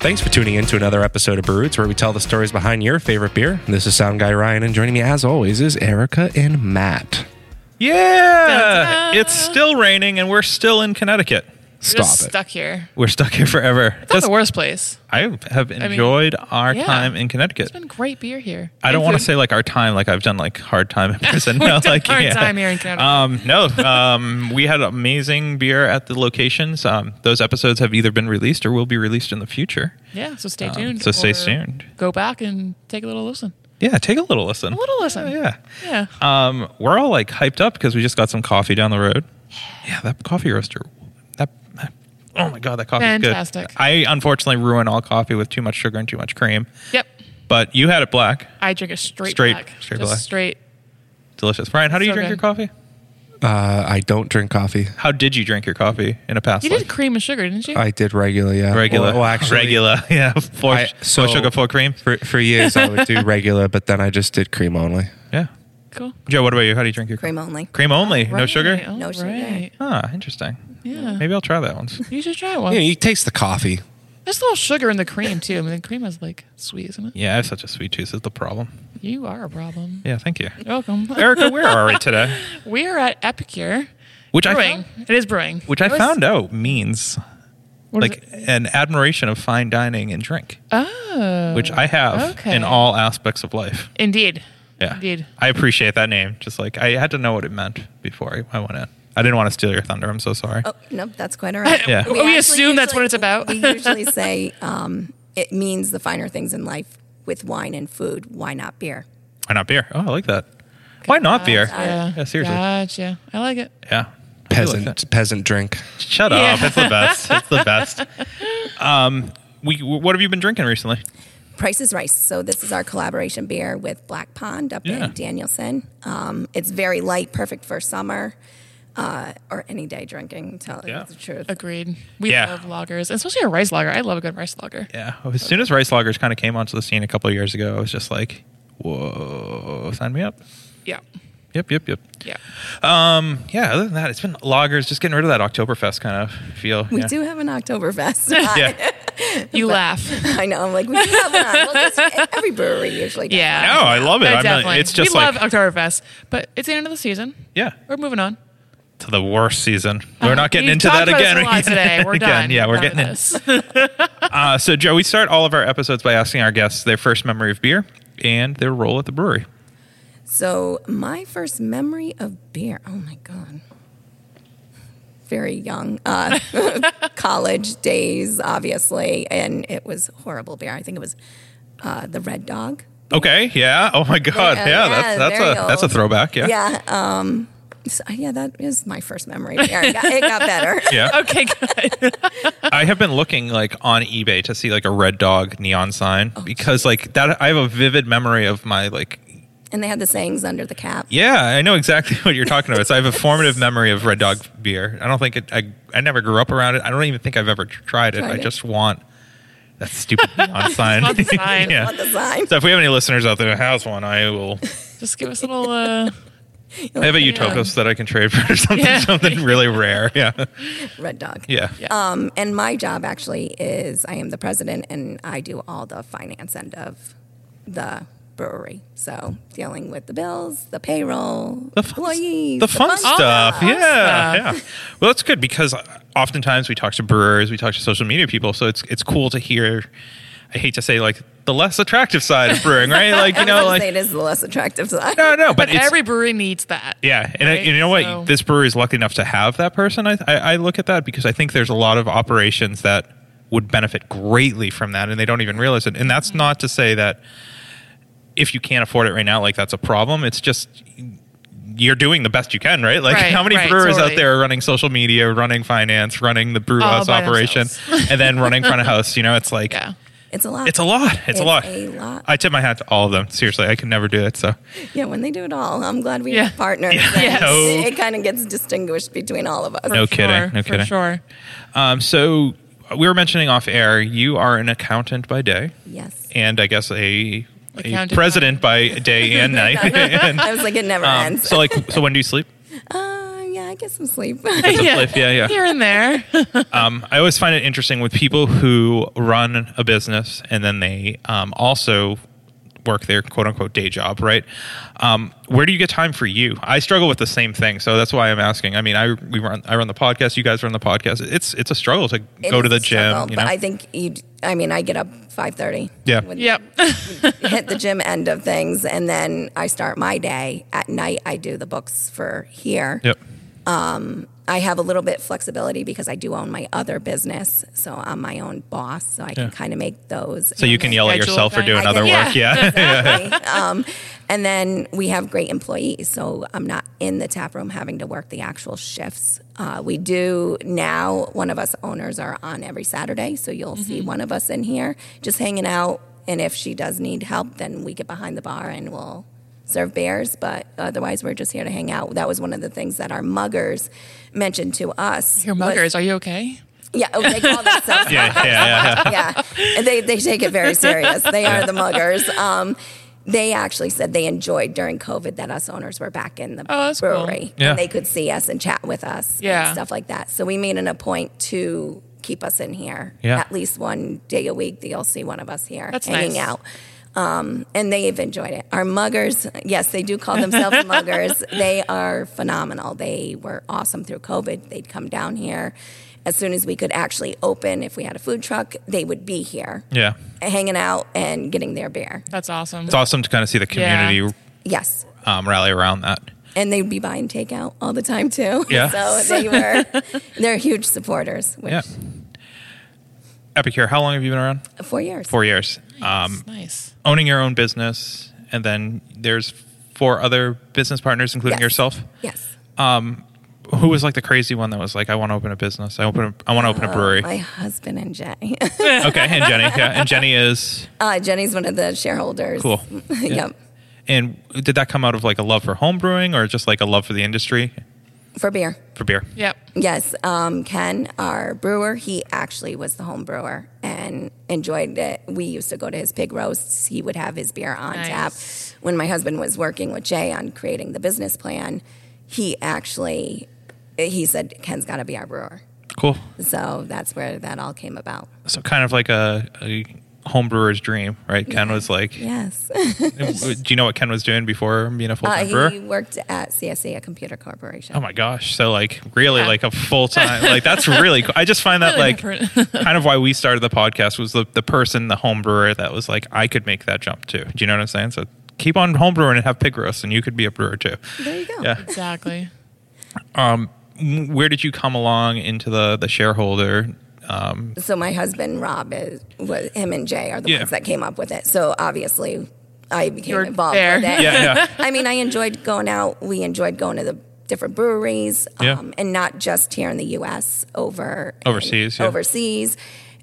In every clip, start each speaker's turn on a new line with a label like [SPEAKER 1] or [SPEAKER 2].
[SPEAKER 1] Thanks for tuning in to another episode of Brewroots, where we tell the stories behind your favorite beer. This is Sound Guy Ryan, and joining me as always is Erica and Matt.
[SPEAKER 2] Yeah, it's still raining and we're still in Connecticut.
[SPEAKER 1] Stop
[SPEAKER 3] just
[SPEAKER 1] it.
[SPEAKER 3] stuck here.
[SPEAKER 2] We're stuck here forever.
[SPEAKER 3] It's not the worst place.
[SPEAKER 2] I have enjoyed our
[SPEAKER 3] yeah.
[SPEAKER 2] time in Connecticut.
[SPEAKER 3] It's been great beer here.
[SPEAKER 2] I don't want to say like our time, like I've done like hard time in prison.
[SPEAKER 3] We've
[SPEAKER 2] no,
[SPEAKER 3] done
[SPEAKER 2] like
[SPEAKER 3] hard
[SPEAKER 2] yeah.
[SPEAKER 3] time here in Connecticut.
[SPEAKER 2] Um, no, um, we had amazing beer at the locations. Um, those episodes have either been released or will be released in the future.
[SPEAKER 3] yeah, so stay
[SPEAKER 2] um,
[SPEAKER 3] tuned.
[SPEAKER 2] so stay
[SPEAKER 3] or
[SPEAKER 2] tuned.
[SPEAKER 3] Go back and take a little listen.
[SPEAKER 2] Yeah, take a little listen.
[SPEAKER 3] A little listen.
[SPEAKER 2] Yeah.
[SPEAKER 3] Yeah.
[SPEAKER 2] Um, we're all like hyped up because we just got some coffee down the road. Yeah, that coffee roaster. That, that- oh my god, that coffee is good.
[SPEAKER 3] Fantastic.
[SPEAKER 2] I unfortunately ruin all coffee with too much sugar and too much cream.
[SPEAKER 3] Yep.
[SPEAKER 2] But you had it black,
[SPEAKER 3] I drink it straight,
[SPEAKER 2] Straight-
[SPEAKER 3] black.
[SPEAKER 2] straight
[SPEAKER 3] Just
[SPEAKER 2] black.
[SPEAKER 3] Straight.
[SPEAKER 2] delicious. Brian, how do you
[SPEAKER 3] So
[SPEAKER 2] drink
[SPEAKER 3] good.
[SPEAKER 2] your coffee?
[SPEAKER 1] Uh, I don't drink coffee.
[SPEAKER 2] How did you drink your coffee in a past
[SPEAKER 3] You
[SPEAKER 2] life?
[SPEAKER 3] did cream and sugar, didn't you?
[SPEAKER 1] I did regular, yeah.
[SPEAKER 2] regular.
[SPEAKER 1] Well, well, actually,
[SPEAKER 2] regular. Yeah, four,
[SPEAKER 1] I-
[SPEAKER 2] four
[SPEAKER 1] so-
[SPEAKER 2] sugar, four cream.
[SPEAKER 1] For, for years, I would do regular, but then I just did cream only.
[SPEAKER 2] Yeah.
[SPEAKER 3] cool.
[SPEAKER 2] Joe, what about you? How do you drink your
[SPEAKER 4] Cream only.
[SPEAKER 2] Cream only, no
[SPEAKER 3] Right.
[SPEAKER 2] sugar.
[SPEAKER 3] All
[SPEAKER 4] No sugar.
[SPEAKER 3] right.
[SPEAKER 2] Ah, interesting.
[SPEAKER 3] Yeah.
[SPEAKER 2] Maybe I'll try that once.
[SPEAKER 3] You should try one.
[SPEAKER 1] Yeah, you taste the coffee.
[SPEAKER 3] There's a little sugar in the cream too. I mean, the cream is like sweet, isn't it?
[SPEAKER 2] Yeah, I have such a sweet tooth. Is the problem?
[SPEAKER 3] You are a problem.
[SPEAKER 2] Yeah, thank you,
[SPEAKER 3] You're welcome.
[SPEAKER 2] Erica. Where are we today?
[SPEAKER 3] we are at Epicure
[SPEAKER 2] Which I
[SPEAKER 3] Brewing.
[SPEAKER 2] found,
[SPEAKER 3] It is brewing.
[SPEAKER 2] which I
[SPEAKER 3] It was-
[SPEAKER 2] found out means
[SPEAKER 3] what is
[SPEAKER 2] like
[SPEAKER 3] it?
[SPEAKER 2] an admiration of fine dining and drink,
[SPEAKER 3] Oh.
[SPEAKER 2] which I have
[SPEAKER 3] okay.
[SPEAKER 2] in all aspects of life.
[SPEAKER 3] Indeed.
[SPEAKER 2] Yeah,
[SPEAKER 3] Indeed.
[SPEAKER 2] I appreciate that name. Just like I had to know what it meant before I, I went in. I didn't want to steal your thunder. I'm so sorry.
[SPEAKER 4] Oh, no, that's quite all right.
[SPEAKER 2] Yeah.
[SPEAKER 3] We
[SPEAKER 4] actually
[SPEAKER 3] assume that's what it's about.
[SPEAKER 4] we usually say um, it means the finer things in life with wine and food. Why not beer?
[SPEAKER 2] Why not beer? Oh, I like that. Why not beer?
[SPEAKER 3] Yeah.
[SPEAKER 2] Yeah, seriously.
[SPEAKER 3] Gotcha. I like it.
[SPEAKER 2] Yeah.
[SPEAKER 1] Peasant,
[SPEAKER 2] like
[SPEAKER 1] peasant drink.
[SPEAKER 2] Shut
[SPEAKER 3] Yeah.
[SPEAKER 2] up. It's the best. It's the best. Um, we. What have you been drinking recently?
[SPEAKER 4] Price is Rice. So this is our collaboration beer with Black Pond up
[SPEAKER 2] Yeah.
[SPEAKER 4] in Danielson. Um, it's very light, perfect for summer uh, or any day drinking. Tell
[SPEAKER 2] Yeah.
[SPEAKER 4] you the truth.
[SPEAKER 3] Agreed. We
[SPEAKER 2] Yeah.
[SPEAKER 3] love lagers, especially a rice lager. I love a good rice lager.
[SPEAKER 2] Yeah. As soon as rice lagers kind of came onto the scene a couple of years ago, I was just like, "Whoa, sign me up."
[SPEAKER 3] Yeah.
[SPEAKER 2] Yep, yep, yep.
[SPEAKER 3] Yeah.
[SPEAKER 2] Um, yeah. Other than that, it's been lagers, just getting rid of that Oktoberfest kind of feel.
[SPEAKER 4] We
[SPEAKER 2] yeah.
[SPEAKER 4] do have an Oktoberfest.
[SPEAKER 2] Yeah.
[SPEAKER 3] You laugh.
[SPEAKER 4] I know. I'm like, we do have one. Well, just, every brewery usually does.
[SPEAKER 3] Yeah.
[SPEAKER 2] No, I love it.
[SPEAKER 3] Uh,
[SPEAKER 2] I'm not-
[SPEAKER 3] definitely.
[SPEAKER 2] it's just
[SPEAKER 3] we
[SPEAKER 2] like-
[SPEAKER 3] love Oktoberfest, but it's the end of the season.
[SPEAKER 2] Yeah.
[SPEAKER 3] We're moving on.
[SPEAKER 2] To the worst season. We're
[SPEAKER 3] Uh,
[SPEAKER 2] not getting into that again.
[SPEAKER 3] a lot today. We're
[SPEAKER 2] Again,
[SPEAKER 3] done.
[SPEAKER 2] Yeah, we're
[SPEAKER 3] Done
[SPEAKER 2] getting
[SPEAKER 3] with
[SPEAKER 2] in.
[SPEAKER 3] this.
[SPEAKER 2] Uh, so, Joe, we start all of our episodes by asking our guests their first memory of beer and their role at the brewery.
[SPEAKER 4] So my first memory of beer. Oh my god. Very young, uh, college days, obviously, and it was horrible beer. I think it was uh, the Red Dog.
[SPEAKER 2] Okay. Yeah. Oh my God. Yeah.
[SPEAKER 4] Yeah,
[SPEAKER 2] that's that's
[SPEAKER 4] very
[SPEAKER 2] a that's a throwback. Yeah.
[SPEAKER 4] Yeah, um, so, yeah, that is my first memory of. It got, it got better.
[SPEAKER 2] Yeah.
[SPEAKER 3] okay, good.
[SPEAKER 2] I have been looking like on eBay to see like a red dog neon sign
[SPEAKER 4] Oh,
[SPEAKER 2] because like that I have a vivid memory of my like
[SPEAKER 4] And they had the sayings under the cap.
[SPEAKER 2] yeah I know exactly what you're talking about. So I have a formative memory of red dog beer. I don't think it I I never grew up around it. I don't even think I've ever tried it.
[SPEAKER 4] Tried
[SPEAKER 2] I
[SPEAKER 4] it.
[SPEAKER 2] just want that stupid neon sign.
[SPEAKER 3] sign.
[SPEAKER 2] yeah.
[SPEAKER 4] Sign.
[SPEAKER 2] So if we have any listeners out there who has one, I will.
[SPEAKER 3] Just give us a little. Uh,
[SPEAKER 2] I have a Utopias that I can trade for something
[SPEAKER 3] Yeah.
[SPEAKER 2] something really rare. Yeah,
[SPEAKER 4] Red Dog.
[SPEAKER 2] yeah.
[SPEAKER 3] Yeah.
[SPEAKER 4] Um, and my job actually is I am the president and I do all the finance end of the brewery. So dealing with the bills, the payroll,
[SPEAKER 2] The fun,
[SPEAKER 4] employees,
[SPEAKER 2] the fun stuff.
[SPEAKER 3] Fun
[SPEAKER 2] Yeah,
[SPEAKER 3] stuff.
[SPEAKER 2] yeah. Well, that's good because oftentimes we talk to brewers, we talk to social media people, so it's it's cool to hear. I hate to say like the less attractive side of brewing, right? Like you
[SPEAKER 4] I
[SPEAKER 2] know,
[SPEAKER 4] was gonna
[SPEAKER 2] like
[SPEAKER 4] say it is the less attractive side.
[SPEAKER 2] no, no, but,
[SPEAKER 3] but
[SPEAKER 2] it's
[SPEAKER 3] every brewery needs that.
[SPEAKER 2] yeah, and, I,
[SPEAKER 3] right?
[SPEAKER 2] and you know what?
[SPEAKER 3] So-
[SPEAKER 2] This brewery is lucky enough to have that person. I, I I look at that because I think there's a lot of operations that would benefit greatly from that, and they don't even realize it. And that's mm-hmm. not to say that if you can't afford it right now, like that's a problem. It's just you're doing the best you can, right? Like
[SPEAKER 3] Right,
[SPEAKER 2] how many
[SPEAKER 3] right,
[SPEAKER 2] brewers out there are running social media, running finance, running the brew
[SPEAKER 3] All
[SPEAKER 2] house operation, and then running front of house? You know, it's like
[SPEAKER 3] Yeah.
[SPEAKER 4] It's a lot.
[SPEAKER 2] it's a lot. It's, a lot.
[SPEAKER 4] a lot.
[SPEAKER 2] I tip my hat to all of them. Seriously, I could never do it. So
[SPEAKER 4] yeah, when they do it all, I'm glad we
[SPEAKER 3] Yeah.
[SPEAKER 4] have partners.
[SPEAKER 2] Yeah.
[SPEAKER 4] that
[SPEAKER 3] Yes.
[SPEAKER 2] No.
[SPEAKER 4] It, it kind of gets distinguished between all of us.
[SPEAKER 2] No
[SPEAKER 3] For
[SPEAKER 2] kidding,
[SPEAKER 3] sure,
[SPEAKER 2] no
[SPEAKER 3] for
[SPEAKER 2] kidding.
[SPEAKER 3] sure.
[SPEAKER 2] Um, so we were mentioning off air, you are an accountant by day,
[SPEAKER 4] Yes.
[SPEAKER 2] and I guess a, a president by day and night. And,
[SPEAKER 4] I was like, it never
[SPEAKER 2] um,
[SPEAKER 4] ends.
[SPEAKER 2] so like, so when do you sleep?
[SPEAKER 4] uh, yeah, I get some sleep.
[SPEAKER 2] Life, yeah, yeah.
[SPEAKER 3] Here and there.
[SPEAKER 2] Um, I always find it interesting with people who run a business and then they um, also work their quote unquote day job, right? Um, where do you get time for you? I struggle with the same thing, so that's why I'm asking. I mean, I we run I run the podcast. You guys run the podcast. It's it's a struggle to
[SPEAKER 4] It
[SPEAKER 2] go to the gym.
[SPEAKER 4] struggle,
[SPEAKER 2] you know?
[SPEAKER 4] But I think you. I mean, I get up five thirty.
[SPEAKER 2] Yeah.
[SPEAKER 3] yep.
[SPEAKER 4] hit the gym end of things, and then I start my day at night. I do the books for here.
[SPEAKER 2] yep.
[SPEAKER 4] I have a little bit flexibility because I do own my other business, so I'm my own boss, so I can
[SPEAKER 2] Yeah.
[SPEAKER 4] kind of make those.
[SPEAKER 2] So you can yell at yourself for
[SPEAKER 3] thing.
[SPEAKER 2] doing
[SPEAKER 4] I
[SPEAKER 2] other
[SPEAKER 4] can-
[SPEAKER 2] work. Yeah.
[SPEAKER 4] exactly. um, and then we have great employees, so I'm not in the tap room having to work the actual shifts. Uh, we do now. One of us owners are on every Saturday, so you'll see one of us in here just hanging out. And if she does need help, then we get behind the bar and we'll serve beers. But otherwise, we're just here to hang out. That was one of the things that our muggers mentioned to us.
[SPEAKER 3] Your
[SPEAKER 4] was-
[SPEAKER 3] muggers, are you okay?
[SPEAKER 4] yeah, oh, they call themselves
[SPEAKER 2] yeah, yeah, yeah, yeah.
[SPEAKER 4] yeah, and they they take it very serious. They are the muggers. Um, they actually said they enjoyed during COVID that us owners were back in the
[SPEAKER 3] Oh, that's cool.
[SPEAKER 4] brewery
[SPEAKER 2] Yeah.
[SPEAKER 4] and they could see us and chat with us,
[SPEAKER 3] Yeah.
[SPEAKER 4] and stuff like that. So we made it a point to keep us in here
[SPEAKER 2] Yeah.
[SPEAKER 4] at least one day a week. You'll see one of us here
[SPEAKER 3] That's
[SPEAKER 4] hanging
[SPEAKER 3] nice.
[SPEAKER 4] out. Um, and they've enjoyed it. Our muggers, yes, they do call themselves muggers. They are phenomenal. They were awesome through COVID. They'd come down here as soon as we could actually open. If we had a food truck, they would be here,
[SPEAKER 2] Yeah.
[SPEAKER 4] hanging out and getting their beer.
[SPEAKER 3] That's awesome.
[SPEAKER 2] It's awesome to kind of see the
[SPEAKER 3] Yeah.
[SPEAKER 2] community
[SPEAKER 4] Yes.
[SPEAKER 2] um, rally around that.
[SPEAKER 4] And they'd be buying takeout all the time too.
[SPEAKER 2] Yeah.
[SPEAKER 4] So they were, they're huge supporters. Which,
[SPEAKER 2] Yeah. Epicure, how long have you been around?
[SPEAKER 4] Four years.
[SPEAKER 2] Four years. Um,
[SPEAKER 3] nice.
[SPEAKER 2] owning your own business, and then there's four other business partners, including
[SPEAKER 4] Yes.
[SPEAKER 2] yourself.
[SPEAKER 4] Yes.
[SPEAKER 2] Who was like the crazy one that was like, I want to open a business. I open. A, I want to open a brewery.
[SPEAKER 4] My husband and Jay.
[SPEAKER 2] okay, and Jenny. Yeah, and Jenny is
[SPEAKER 4] Uh, Jenny's one of the shareholders.
[SPEAKER 2] Cool.
[SPEAKER 4] yep.
[SPEAKER 2] And did that come out of like a love for home brewing or just like a love for the industry
[SPEAKER 4] For beer.
[SPEAKER 2] for beer?
[SPEAKER 3] Yep.
[SPEAKER 4] Yes, um, Ken, our brewer, he actually was the home brewer and enjoyed it. We used to go to his pig roasts. He would have his beer on
[SPEAKER 3] Nice.
[SPEAKER 4] tap. When my husband was working with Jay on creating the business plan, he actually he said Ken's got to be our brewer.
[SPEAKER 2] Cool.
[SPEAKER 4] So that's where that all came about.
[SPEAKER 2] So kind of like a, a home brewer's dream, right? Ken was like,
[SPEAKER 4] Yes,
[SPEAKER 2] do you know what Ken was doing before being a full
[SPEAKER 4] uh,
[SPEAKER 2] time brewer?
[SPEAKER 4] he worked at CSC, a computer corporation.
[SPEAKER 2] Oh my gosh! So like really
[SPEAKER 3] Yeah.
[SPEAKER 2] like a full time like that's really cool. I just find that
[SPEAKER 3] Really
[SPEAKER 2] like kind of why we started the podcast was the the person the home brewer that was like I could make that jump too. Do you know what I'm saying? So keep on home brewing and have pig roasts and you could be a brewer too.
[SPEAKER 4] there you go.
[SPEAKER 2] Yeah.
[SPEAKER 3] Exactly.
[SPEAKER 2] Um, where did you come along into the the shareholder? Um,
[SPEAKER 4] So my husband Rob is was him and Jay are the
[SPEAKER 2] Yeah.
[SPEAKER 4] ones that came up with it. So obviously, I became
[SPEAKER 3] You're
[SPEAKER 4] involved
[SPEAKER 3] there.
[SPEAKER 4] with it.
[SPEAKER 2] yeah, yeah.
[SPEAKER 4] I mean, I enjoyed going out. We enjoyed going to the different breweries,
[SPEAKER 2] Yeah.
[SPEAKER 4] um, and not just here in the U.S. over
[SPEAKER 2] Overseas, yeah.
[SPEAKER 4] overseas,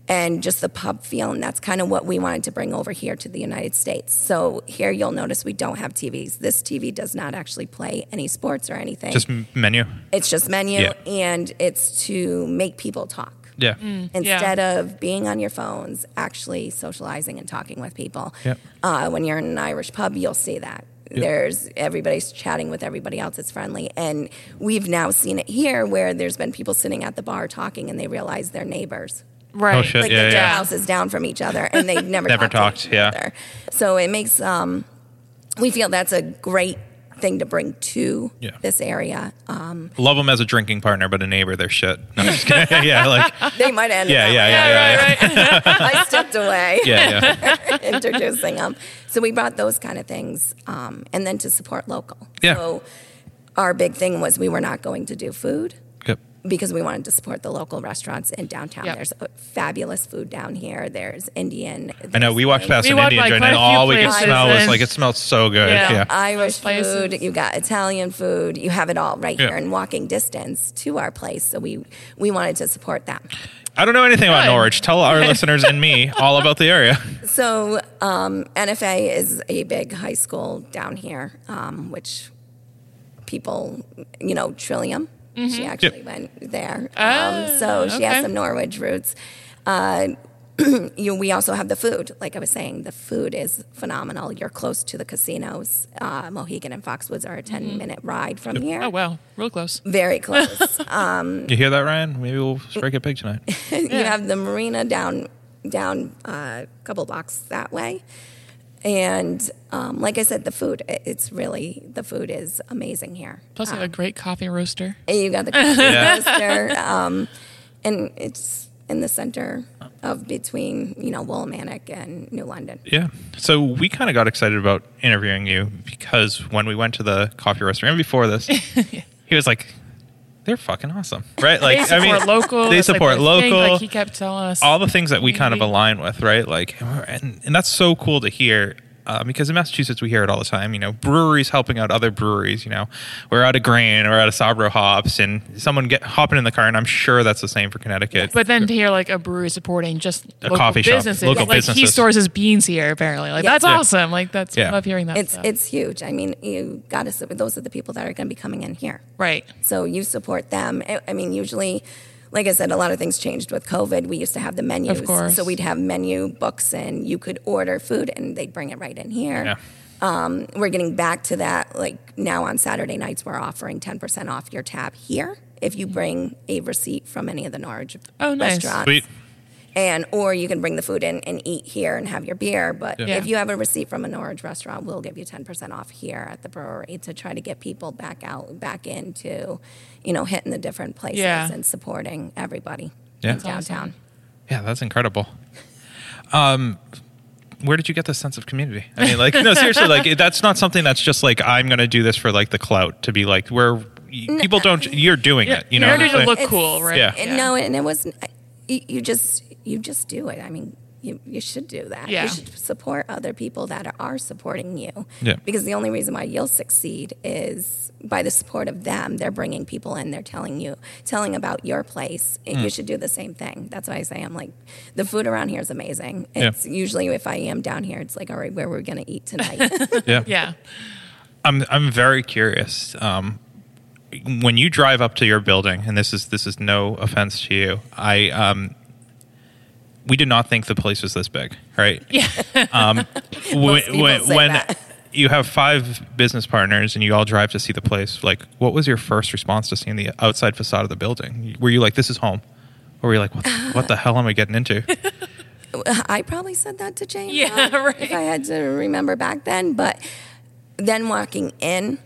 [SPEAKER 4] and just the pub feel. And that's kind of what we wanted to bring over here to the United States. So here, you'll notice we don't have TVs. This TV does not actually play any sports or anything.
[SPEAKER 2] Just menu.
[SPEAKER 4] it's just menu,
[SPEAKER 2] Yeah.
[SPEAKER 4] and it's to make people talk
[SPEAKER 2] Yeah.
[SPEAKER 4] instead of being on your phones, actually socializing and talking with people.
[SPEAKER 2] Yep.
[SPEAKER 4] Uh, when you're in an Irish pub, you'll see that. There's everybody's chatting with everybody else. It's friendly, and we've now seen it here where there's been people sitting at the bar talking, and they realize they're neighbors.
[SPEAKER 3] Right.
[SPEAKER 2] Oh, shit.
[SPEAKER 4] Like
[SPEAKER 2] yeah,
[SPEAKER 4] they're
[SPEAKER 2] yeah.
[SPEAKER 4] houses down from each other, and they've never
[SPEAKER 2] Never
[SPEAKER 4] talked, to
[SPEAKER 2] talked,
[SPEAKER 4] each
[SPEAKER 2] yeah.
[SPEAKER 4] other. So it makes um, we feel that's a great thing to bring to
[SPEAKER 2] Yeah.
[SPEAKER 4] this area. Um,
[SPEAKER 2] Love them as a drinking partner, but a neighbor, they're shit. No, I'm just kidding. yeah, like
[SPEAKER 4] they might end.
[SPEAKER 2] yeah, yeah, yeah, yeah, yeah,
[SPEAKER 3] right, right.
[SPEAKER 4] I stepped away.
[SPEAKER 2] yeah, yeah.
[SPEAKER 4] introducing them. So we brought those kind of things, um, and then to support local.
[SPEAKER 2] Yeah.
[SPEAKER 4] So our big thing was we were not going to do food. Because we wanted to support the local restaurants in downtown.
[SPEAKER 3] Yep.
[SPEAKER 4] There's uh, fabulous food down here. There's Indian.
[SPEAKER 2] I know we walked past
[SPEAKER 3] We
[SPEAKER 2] an
[SPEAKER 3] walked
[SPEAKER 2] Indian
[SPEAKER 3] by
[SPEAKER 2] joint, and
[SPEAKER 3] a few
[SPEAKER 2] all we could smell was like it smelled so good.
[SPEAKER 3] Yeah.
[SPEAKER 2] Yeah,
[SPEAKER 4] Irish
[SPEAKER 3] places.
[SPEAKER 4] food. You got Italian food. You have it all right
[SPEAKER 2] Yeah.
[SPEAKER 4] here in walking distance to our place. So we we wanted to support them.
[SPEAKER 2] I don't know anything about Norwich. Tell our listeners and me all about the area.
[SPEAKER 4] So um, NFA is a big high school down here, um, which people, you know, Trillium. She actually
[SPEAKER 2] Yep.
[SPEAKER 4] went there.
[SPEAKER 3] Ah,
[SPEAKER 4] um, so she
[SPEAKER 3] okay.
[SPEAKER 4] has some Norwich roots. Uh, you, we also have the food. Like I was saying, the food is phenomenal. You're close to the casinos. Uh, Mohegan and Foxwoods are a 10 minute ride from here.
[SPEAKER 3] Oh wow, real close.
[SPEAKER 4] Very close.
[SPEAKER 2] You hear that, Ryan? Maybe we'll strike a pig tonight.
[SPEAKER 4] you have the marina down down uh, a couple blocks that way. And um, like I said, the food, it's really, the food is amazing here.
[SPEAKER 3] Plus, you have a great coffee roaster.
[SPEAKER 4] And you got the coffee
[SPEAKER 2] Yeah.
[SPEAKER 4] roaster, um, and it's in the center of between, you know, Willimantic and New London.
[SPEAKER 2] Yeah. So we kind of got excited about interviewing you because when we went to the coffee roaster and before this, he was like, "They're fucking awesome, right?" Like, I mean
[SPEAKER 3] They support local.
[SPEAKER 2] They
[SPEAKER 3] that's, like,
[SPEAKER 2] support
[SPEAKER 3] thing,
[SPEAKER 2] local.
[SPEAKER 3] Like he kept telling us.
[SPEAKER 2] all the things that we kind of
[SPEAKER 3] mm-hmm.
[SPEAKER 2] align with, right? Like, and, and that's so cool to hear. Uh, because in Massachusetts, we hear it all the time. You know, breweries helping out other breweries. You know, we're out of grain or out of Sabro hops, and someone get hopping in the car, and I'm sure that's the same for Connecticut.
[SPEAKER 3] But then to hear like a brewery supporting just
[SPEAKER 2] A
[SPEAKER 3] local
[SPEAKER 2] coffee shop,
[SPEAKER 3] businesses,
[SPEAKER 2] local
[SPEAKER 3] like he stores his beans here apparently. Like
[SPEAKER 4] Yeah.
[SPEAKER 3] that's
[SPEAKER 2] Yeah.
[SPEAKER 3] awesome. Like that's
[SPEAKER 2] Yeah.
[SPEAKER 3] I love hearing that.
[SPEAKER 4] It's,
[SPEAKER 3] stuff.
[SPEAKER 4] it's huge. I mean, you got to, those are the people that are going to be coming in here.
[SPEAKER 3] right.
[SPEAKER 4] So you support them. I- I mean, usually, like I said, a lot of things changed with COVID. We used to have the menus.
[SPEAKER 3] course.
[SPEAKER 4] So we'd have menu books and you could order food and they'd bring it right in here.
[SPEAKER 2] Yeah.
[SPEAKER 4] Um, we're getting back to that. Like now on Saturday nights, we're offering 10% off your tab here if you bring a receipt from any of the Norwich
[SPEAKER 3] Oh, nice.
[SPEAKER 4] restaurants.
[SPEAKER 2] Sweet.
[SPEAKER 4] And or you can bring the food in and eat here and have your beer. But
[SPEAKER 3] Yeah.
[SPEAKER 4] if you have a receipt from a Norwich restaurant, we'll give you ten percent off here at the brewery to try to get people back out, back into, you know, hitting the different places
[SPEAKER 3] Yeah.
[SPEAKER 4] and supporting everybody
[SPEAKER 2] Yeah.
[SPEAKER 4] in
[SPEAKER 2] That's
[SPEAKER 3] awesome.
[SPEAKER 4] downtown.
[SPEAKER 2] Yeah, that's incredible. Um, where did you get this sense of community? I mean, like, no, seriously, like that's not something that's just like I'm going to do this for like the clout to be like where y- people don't. You're doing
[SPEAKER 3] Yeah,
[SPEAKER 2] it, you know.
[SPEAKER 3] you're
[SPEAKER 2] what
[SPEAKER 3] to
[SPEAKER 2] saying?
[SPEAKER 3] look cool, right?
[SPEAKER 2] Yeah.
[SPEAKER 4] And No, and it wasn't. You, you just you just do it. I mean, you you should do that.
[SPEAKER 3] Yeah.
[SPEAKER 4] You should support other people that are, are supporting you.
[SPEAKER 2] Yeah.
[SPEAKER 4] Because the only reason why you'll succeed is by the support of them. They're bringing people in. They're telling you, telling about your place.
[SPEAKER 2] Mm.
[SPEAKER 4] You should do the same thing. That's why I say I'm like, the food around here is amazing. It's usually if I am down here, it's like, all right, where we're we gonna eat tonight.
[SPEAKER 2] yeah.
[SPEAKER 3] Yeah.
[SPEAKER 2] I'm I'm very curious. Um, when you drive up to your building, and this is this is no offense to you, I um, we did not think the place was this big, right?
[SPEAKER 3] Yeah.
[SPEAKER 2] Um,
[SPEAKER 4] Most people
[SPEAKER 2] when
[SPEAKER 4] say
[SPEAKER 2] when
[SPEAKER 4] that.
[SPEAKER 2] you have five business partners and you all drive to see the place, like, what was your first response to seeing the outside facade of the building? Were you like, "This is home," or were you like, "What, the, what the hell am I getting into?"
[SPEAKER 4] I probably said that to Jane.
[SPEAKER 3] Yeah,
[SPEAKER 4] uh,
[SPEAKER 3] right.
[SPEAKER 4] If I had to remember back then, but then walking in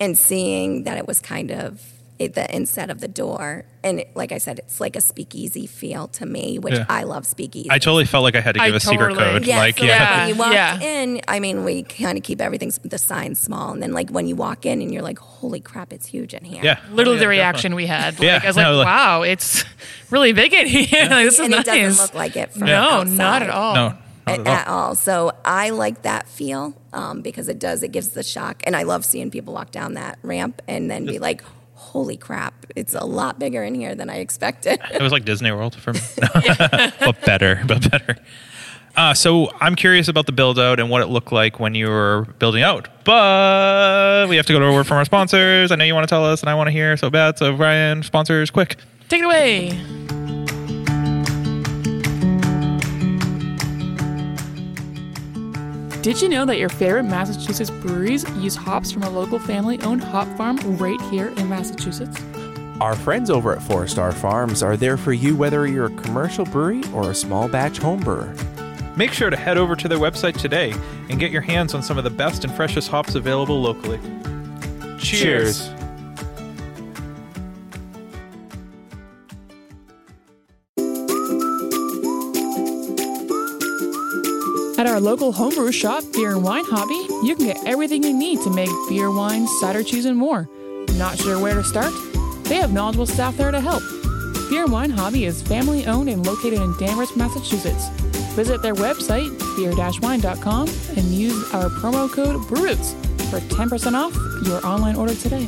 [SPEAKER 4] and seeing that it was kind of it, the inset of the door, and it, like I said, it's like a speakeasy feel to me, which
[SPEAKER 2] Yeah.
[SPEAKER 4] I love speakeasy.
[SPEAKER 2] I totally felt like I had to
[SPEAKER 3] I
[SPEAKER 2] give a secret code.
[SPEAKER 4] yeah,
[SPEAKER 2] like,
[SPEAKER 4] so
[SPEAKER 2] yeah,
[SPEAKER 4] when you walk
[SPEAKER 3] Yeah.
[SPEAKER 4] in, I mean, we kind of keep everything the signs small, and then like when you walk in, and you're like, "Holy crap, it's huge in here!"
[SPEAKER 2] yeah.
[SPEAKER 3] Literally
[SPEAKER 2] Oh,
[SPEAKER 3] the
[SPEAKER 2] yeah,
[SPEAKER 3] reaction we had. Like,
[SPEAKER 2] Yeah,
[SPEAKER 3] I was
[SPEAKER 2] no,
[SPEAKER 3] like,
[SPEAKER 2] like-
[SPEAKER 3] wow, it's really big in here. like, this is
[SPEAKER 4] and
[SPEAKER 3] nice.
[SPEAKER 4] it doesn't look like it from
[SPEAKER 3] no,
[SPEAKER 4] outside.
[SPEAKER 3] not at all.
[SPEAKER 2] No,
[SPEAKER 4] at,
[SPEAKER 2] at all.
[SPEAKER 4] at all. So I like that feel um, because it does. It gives the shock, and I love seeing people walk down that ramp and then be like, "Holy crap! It's a lot bigger in here than I expected."
[SPEAKER 2] It was like Disney World for me, but better, but better. Uh, so I'm curious about the build out and what it looked like when you were building out. But we have to go to a word from our sponsors. I know you want to tell us, and I want to hear so bad. So Brian, sponsors, quick.
[SPEAKER 3] Take it away. Did you know that your favorite Massachusetts breweries use hops from a local family owned hop farm right here in Massachusetts?
[SPEAKER 1] Our friends over at Four Star Farms are there for you whether you're a commercial brewery or a small batch home brewer.
[SPEAKER 2] Make sure to head over to their website today and get your hands on some of the best and freshest hops available locally. Cheers.
[SPEAKER 3] At our local homebrew shop, Beer and Wine Hobby, you can get everything you need to make beer, wine, cider, cheese, and more. Not sure where to start? They have knowledgeable staff there to help. Beer and Wine Hobby is family owned and located in Danvers, Massachusetts. Visit their website, beer-wine.com, and use our promo code BRUTES for 10% off your online order today.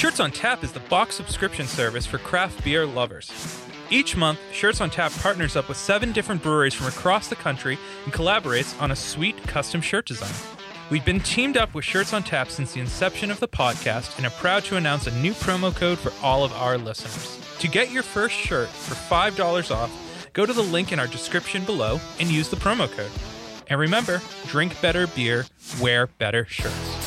[SPEAKER 2] Shirts on Tap is the box subscription service for craft beer lovers. Each month, Shirts on Tap partners up with seven different breweries from across the country and collaborates on a sweet custom shirt design. We've been teamed up with Shirts on Tap since the inception of the podcast and are proud to announce a new promo code for all of our listeners. To get your first shirt for $5 off, go to the link in our description below and use the promo code. And remember, drink better beer, wear better shirts.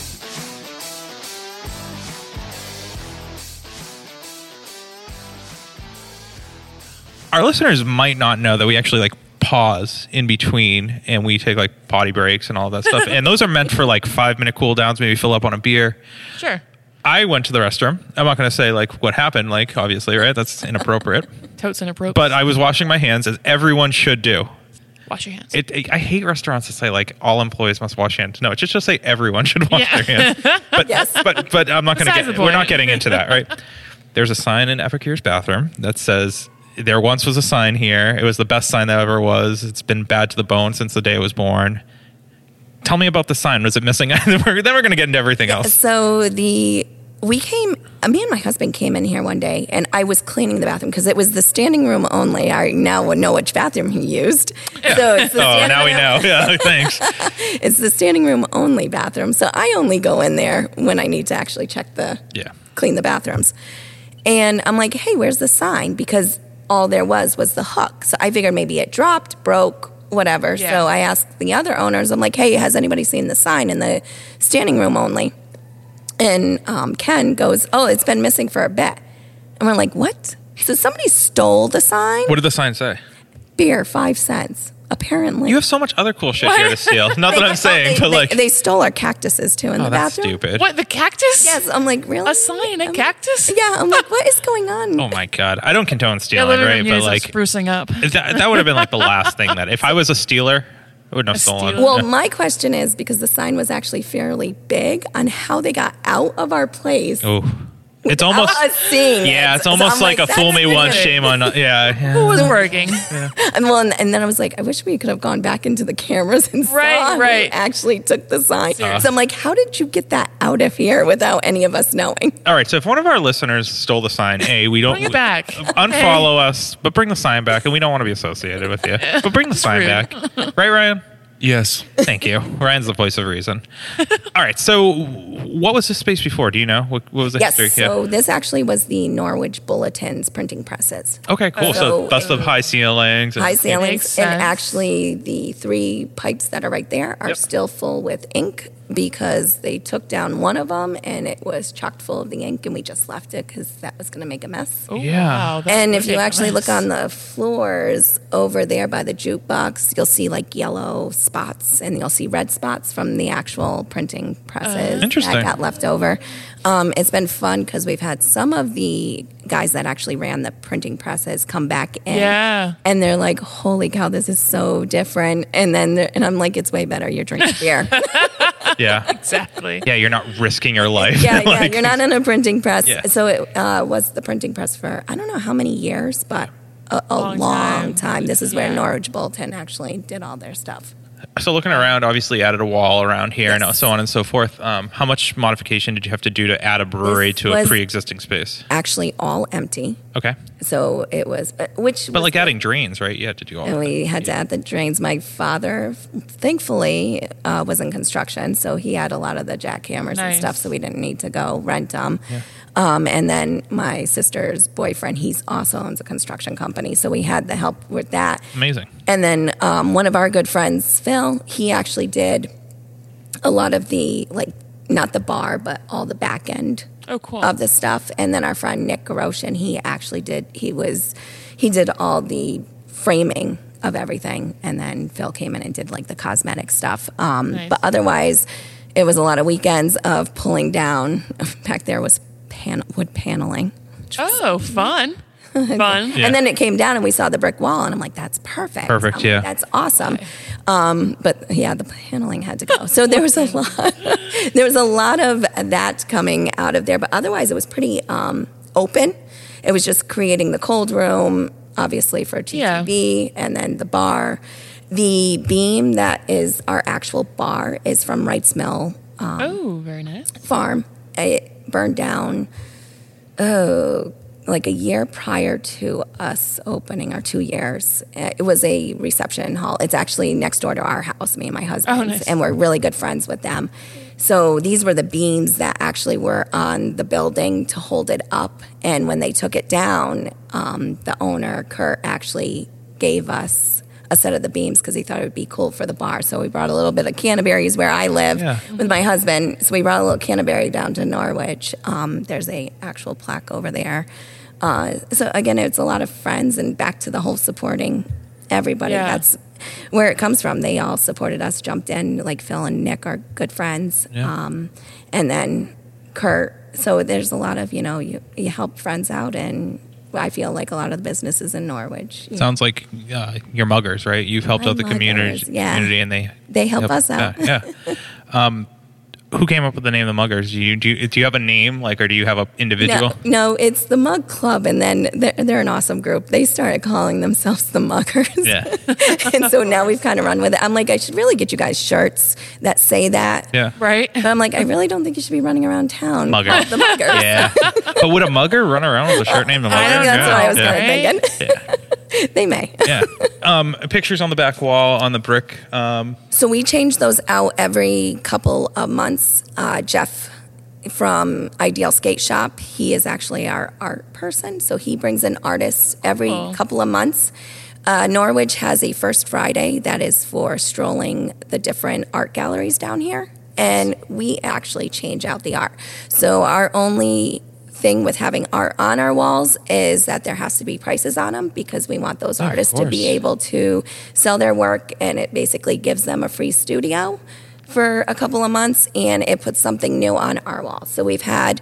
[SPEAKER 2] Our listeners might not know that we actually like pause in between and we take like potty breaks and all that stuff. and those are meant for like five minute cool downs, maybe fill up on a beer.
[SPEAKER 3] Sure.
[SPEAKER 2] I went to the restroom. I'm not going to say like what happened, like obviously, right? That's inappropriate.
[SPEAKER 3] Totes inappropriate.
[SPEAKER 2] but I was washing my hands as everyone should do.
[SPEAKER 3] wash your hands.
[SPEAKER 2] It, it- I hate restaurants that say like all employees must wash hands. No, it should just say everyone should wash
[SPEAKER 3] Yeah.
[SPEAKER 2] their hands. But
[SPEAKER 4] Yes.
[SPEAKER 2] but but I'm not going to get. We're not getting into that, right? There's a sign in Epicure's bathroom that says. There once was a sign here. It was the best sign that ever was. It's been bad to the bone since the day it was born. Tell me about the sign. Was it missing? then we're, then we're going to get into everything else.
[SPEAKER 4] So the we came. Me and my husband came in here one day, and I was cleaning the bathroom because it was the standing room only. I now know which bathroom he used. So it's the
[SPEAKER 2] Oh,
[SPEAKER 4] standing
[SPEAKER 2] now we
[SPEAKER 4] room-
[SPEAKER 2] know. Yeah, thanks.
[SPEAKER 4] It's the standing room only bathroom. So I only go in there when I need to actually check the
[SPEAKER 2] Yeah.
[SPEAKER 4] clean the bathrooms. And I'm like, hey, where's the sign? Because all there was was the hook. So I figured maybe it dropped, broke, whatever.
[SPEAKER 3] Yeah.
[SPEAKER 4] So I asked the other owners, I'm like, hey, has anybody seen the sign in the standing room only? And um, Ken goes, oh, it's been missing for a bit. And we're like, what? So somebody stole the sign?
[SPEAKER 2] What did the sign say?
[SPEAKER 4] Beer, five cents. Apparently.
[SPEAKER 2] You have so much other cool shit here to steal. Not that I'm saying,
[SPEAKER 4] they,
[SPEAKER 2] but
[SPEAKER 4] they-
[SPEAKER 2] like,
[SPEAKER 4] they stole our cactuses too in
[SPEAKER 2] oh,
[SPEAKER 4] the
[SPEAKER 2] that's
[SPEAKER 4] bathroom.
[SPEAKER 2] stupid.
[SPEAKER 3] what the cactus?
[SPEAKER 4] Yes, I'm like, really?
[SPEAKER 3] A sign, a
[SPEAKER 4] I'm-
[SPEAKER 3] cactus?
[SPEAKER 4] Yeah, I'm like, what is going on?
[SPEAKER 2] Oh my god, I don't condone stealing,
[SPEAKER 3] living
[SPEAKER 2] right? But like,
[SPEAKER 3] sprucing up.
[SPEAKER 2] that, that would have been like the last thing that if I was a stealer, I wouldn't have
[SPEAKER 3] A
[SPEAKER 2] stolen.
[SPEAKER 4] Well, my question is because the sign was actually fairly big on how they got out of our place.
[SPEAKER 2] Oh, it's almost
[SPEAKER 4] without us seeing
[SPEAKER 2] yeah,
[SPEAKER 4] it.
[SPEAKER 2] it's almost
[SPEAKER 4] I'm
[SPEAKER 2] like, a
[SPEAKER 4] that's
[SPEAKER 2] fool me once,
[SPEAKER 4] weird.
[SPEAKER 2] shame on yeah.
[SPEAKER 3] Who
[SPEAKER 2] yeah.
[SPEAKER 3] was working?
[SPEAKER 4] And well, and, and then I was like, I wish we could have gone back into the cameras and
[SPEAKER 3] Right,
[SPEAKER 4] saw who
[SPEAKER 3] right.
[SPEAKER 4] actually took the sign.
[SPEAKER 2] Uh.
[SPEAKER 4] So I'm like, how did you get that out of here without any of us knowing?
[SPEAKER 2] All right, so if one of our listeners stole the sign, a we don't
[SPEAKER 3] Bring it back.
[SPEAKER 2] unfollow us, but bring the sign back, and we don't want to be associated with you. But bring the sign
[SPEAKER 3] rude.
[SPEAKER 2] back, right, Ryan?
[SPEAKER 1] Yes.
[SPEAKER 2] Thank you. Ryan's the voice of reason. All right, so what was this space before? Do you know what, what was the
[SPEAKER 4] Yes.
[SPEAKER 2] history?
[SPEAKER 4] So this actually was the Norwich Bulletins printing presses.
[SPEAKER 2] Okay, cool. So,
[SPEAKER 4] So-
[SPEAKER 2] that's the high ceilings. and-
[SPEAKER 4] high ceilings, and actually the three pipes that are right there are
[SPEAKER 2] Yep.
[SPEAKER 4] still full with ink because they took down one of them and it was chocked full of the ink, and we just left it because that was going to make a mess.
[SPEAKER 3] Oh,
[SPEAKER 2] Yeah.
[SPEAKER 3] wow,
[SPEAKER 4] and if you actually look on the floors over there by the jukebox, you'll see like yellow spots and you'll see red spots from the actual printing presses
[SPEAKER 2] Interesting.
[SPEAKER 4] that got left over. Um, it's been fun because we've had some of the guys that actually ran the printing presses come back in.
[SPEAKER 3] Yeah.
[SPEAKER 4] And they're like, holy cow, this is so different. And then, and I'm like, it's way better. You're drinking beer.
[SPEAKER 2] yeah.
[SPEAKER 3] exactly.
[SPEAKER 2] Yeah, you're not risking your life.
[SPEAKER 4] yeah, yeah.
[SPEAKER 2] Like-
[SPEAKER 4] You're not in a printing press.
[SPEAKER 2] Yeah.
[SPEAKER 4] So it uh, was the printing press for I don't know how many years, but a, a long,
[SPEAKER 3] Long
[SPEAKER 4] time.
[SPEAKER 3] time.
[SPEAKER 4] This is where Norwich Bulletin actually did all their stuff.
[SPEAKER 2] So looking around, obviously added a wall around here and so on and so forth. Um, how much modification did you have to do to add a brewery
[SPEAKER 4] This
[SPEAKER 2] to a pre-existing space?
[SPEAKER 4] Actually, all empty.
[SPEAKER 2] Okay,
[SPEAKER 4] So it was, uh, which
[SPEAKER 2] but
[SPEAKER 4] was
[SPEAKER 2] like adding drains, right? You had to do all.
[SPEAKER 4] And
[SPEAKER 2] of
[SPEAKER 4] we
[SPEAKER 2] that.
[SPEAKER 4] had to add the drains. My father, thankfully, uh, was in construction, so he had a lot of the jackhammers
[SPEAKER 3] Nice.
[SPEAKER 4] and stuff, so we didn't need to go rent them. Um, and then my sister's boyfriend, he's also owns a construction company, so we had the help with that.
[SPEAKER 2] Amazing.
[SPEAKER 4] And then um, one of our good friends, Phil, he actually did a lot of the like not the bar, but all the back end
[SPEAKER 3] Oh, cool.
[SPEAKER 4] of the stuff. And then our friend Nick Garoshin, he actually did. He was he did all the framing of everything, and then Phil came in and did like the cosmetic stuff. Um,
[SPEAKER 3] Nice.
[SPEAKER 4] But otherwise, it was a lot of weekends of pulling down. Back there was pan- wood paneling.
[SPEAKER 3] oh, fun. Fun.
[SPEAKER 2] Yeah.
[SPEAKER 4] And then it came down and we saw the brick wall, and I'm like, that's perfect.
[SPEAKER 2] Perfect,
[SPEAKER 4] I'm like,
[SPEAKER 2] yeah.
[SPEAKER 4] that's awesome. Um, but yeah, the paneling had to go. So there was a lot. there was a lot of that coming out of there, but otherwise it was pretty um, open. It was just creating the cold room, obviously for TTB, and then the bar. The beam that is our actual bar is from Wrights Mill
[SPEAKER 3] Oh, very nice.
[SPEAKER 4] farm. It burned down, oh, like a year prior to us opening, or two years. Uh, It was a reception hall. It's actually next door to our house, me and my husband,
[SPEAKER 3] Oh, nice.
[SPEAKER 4] and we're really good friends with them. So these were the beams that actually were on the building to hold it up. And when they took it down, um, the owner Kurt actually gave us a set of the beams because he thought it would be cool for the bar. So we brought a little bit of Canterbury's where I live
[SPEAKER 2] Yeah.
[SPEAKER 4] with my husband. So we brought a little Canterbury down to Norwich. Um, there's a actual plaque over there. Uh, so again, it's a lot of friends and back to the whole supporting everybody.
[SPEAKER 3] Yeah.
[SPEAKER 4] That's where it comes from. They all supported us, jumped in. Like Phil and Nick are good friends.
[SPEAKER 2] Yeah.
[SPEAKER 4] Um, and then Kurt. So there's a lot of you know you, you help friends out, and I feel like a lot of the businesses in Norwich.
[SPEAKER 2] Sounds like uh, your muggers, right? You've helped
[SPEAKER 4] My
[SPEAKER 2] out the community,
[SPEAKER 4] yeah.
[SPEAKER 2] community, and they
[SPEAKER 4] They help us out.
[SPEAKER 2] Yeah. yeah. um, who came up with the name of the muggers? Do you do you, do you have a name, like, or do you have a individual?
[SPEAKER 4] No, no, it's the Mug Club, and then they're, they're an awesome group. They started calling themselves the Muggers.
[SPEAKER 2] Yeah.
[SPEAKER 4] and so now we've kind of run with it. I'm like, I should really get you guys shirts that say that.
[SPEAKER 2] Yeah.
[SPEAKER 3] Right?
[SPEAKER 4] But I'm like, I really don't think you should be running around town.
[SPEAKER 2] Mugger.
[SPEAKER 4] called The Muggers.
[SPEAKER 2] Yeah. but would a mugger run around with a shirt named the mugger?
[SPEAKER 4] I think that's
[SPEAKER 2] yeah.
[SPEAKER 4] what I was
[SPEAKER 2] yeah.
[SPEAKER 4] kind of thinking.
[SPEAKER 2] Yeah.
[SPEAKER 4] they may.
[SPEAKER 2] yeah. Um, pictures on the back wall on the brick. Um,
[SPEAKER 4] So we change those out every couple of months. Uh, Jeff from Ideal Skate Shop, he is actually our art person. So he brings in artists every
[SPEAKER 3] Cool.
[SPEAKER 4] couple of months. Uh, Norwich has a First Friday that is for strolling the different art galleries down here. And we actually change out the art. So our only thing with having art on our walls is that there has to be prices on them because we want those
[SPEAKER 1] Of
[SPEAKER 4] artists to be able to sell their work and it basically gives them a free studio for a couple of months and it puts something new on our wall. So we've had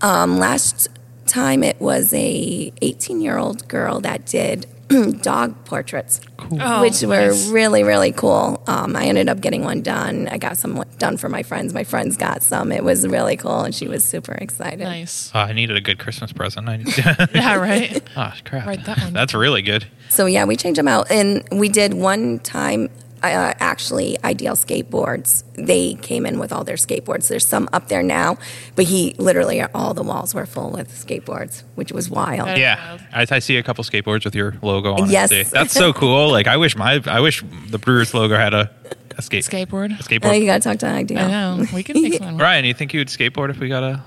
[SPEAKER 4] um, last time it was a 18 year old girl that did dog portraits,
[SPEAKER 3] Oh,
[SPEAKER 4] which were
[SPEAKER 3] nice.
[SPEAKER 4] really really cool. Um, I ended up getting one done. I got some done for my friends. My friends got some. It was really cool and she was super excited.
[SPEAKER 3] Nice.
[SPEAKER 2] oh, I needed a good Christmas present. I,
[SPEAKER 3] Yeah, right?
[SPEAKER 2] oh, crap.
[SPEAKER 3] Write that one.
[SPEAKER 2] That's really good.
[SPEAKER 4] So yeah, we changed them out, and we did one time. Uh, actually, Ideal Skateboards. They came in with all their skateboards. There's some up there now, but he literally all the walls were full with skateboards, which was wild.
[SPEAKER 3] That-
[SPEAKER 2] Yeah, I, I see a couple skateboards with your logo on
[SPEAKER 4] Yes.
[SPEAKER 2] it. That's so cool. Like I wish my I wish the Brewers logo had a, a skate
[SPEAKER 3] Skateboard.
[SPEAKER 2] a
[SPEAKER 4] Uh,
[SPEAKER 2] skateboard.
[SPEAKER 4] you got to talk to Ideal.
[SPEAKER 3] I know. We can make one.
[SPEAKER 2] Ryan, you think you would skateboard if we got a?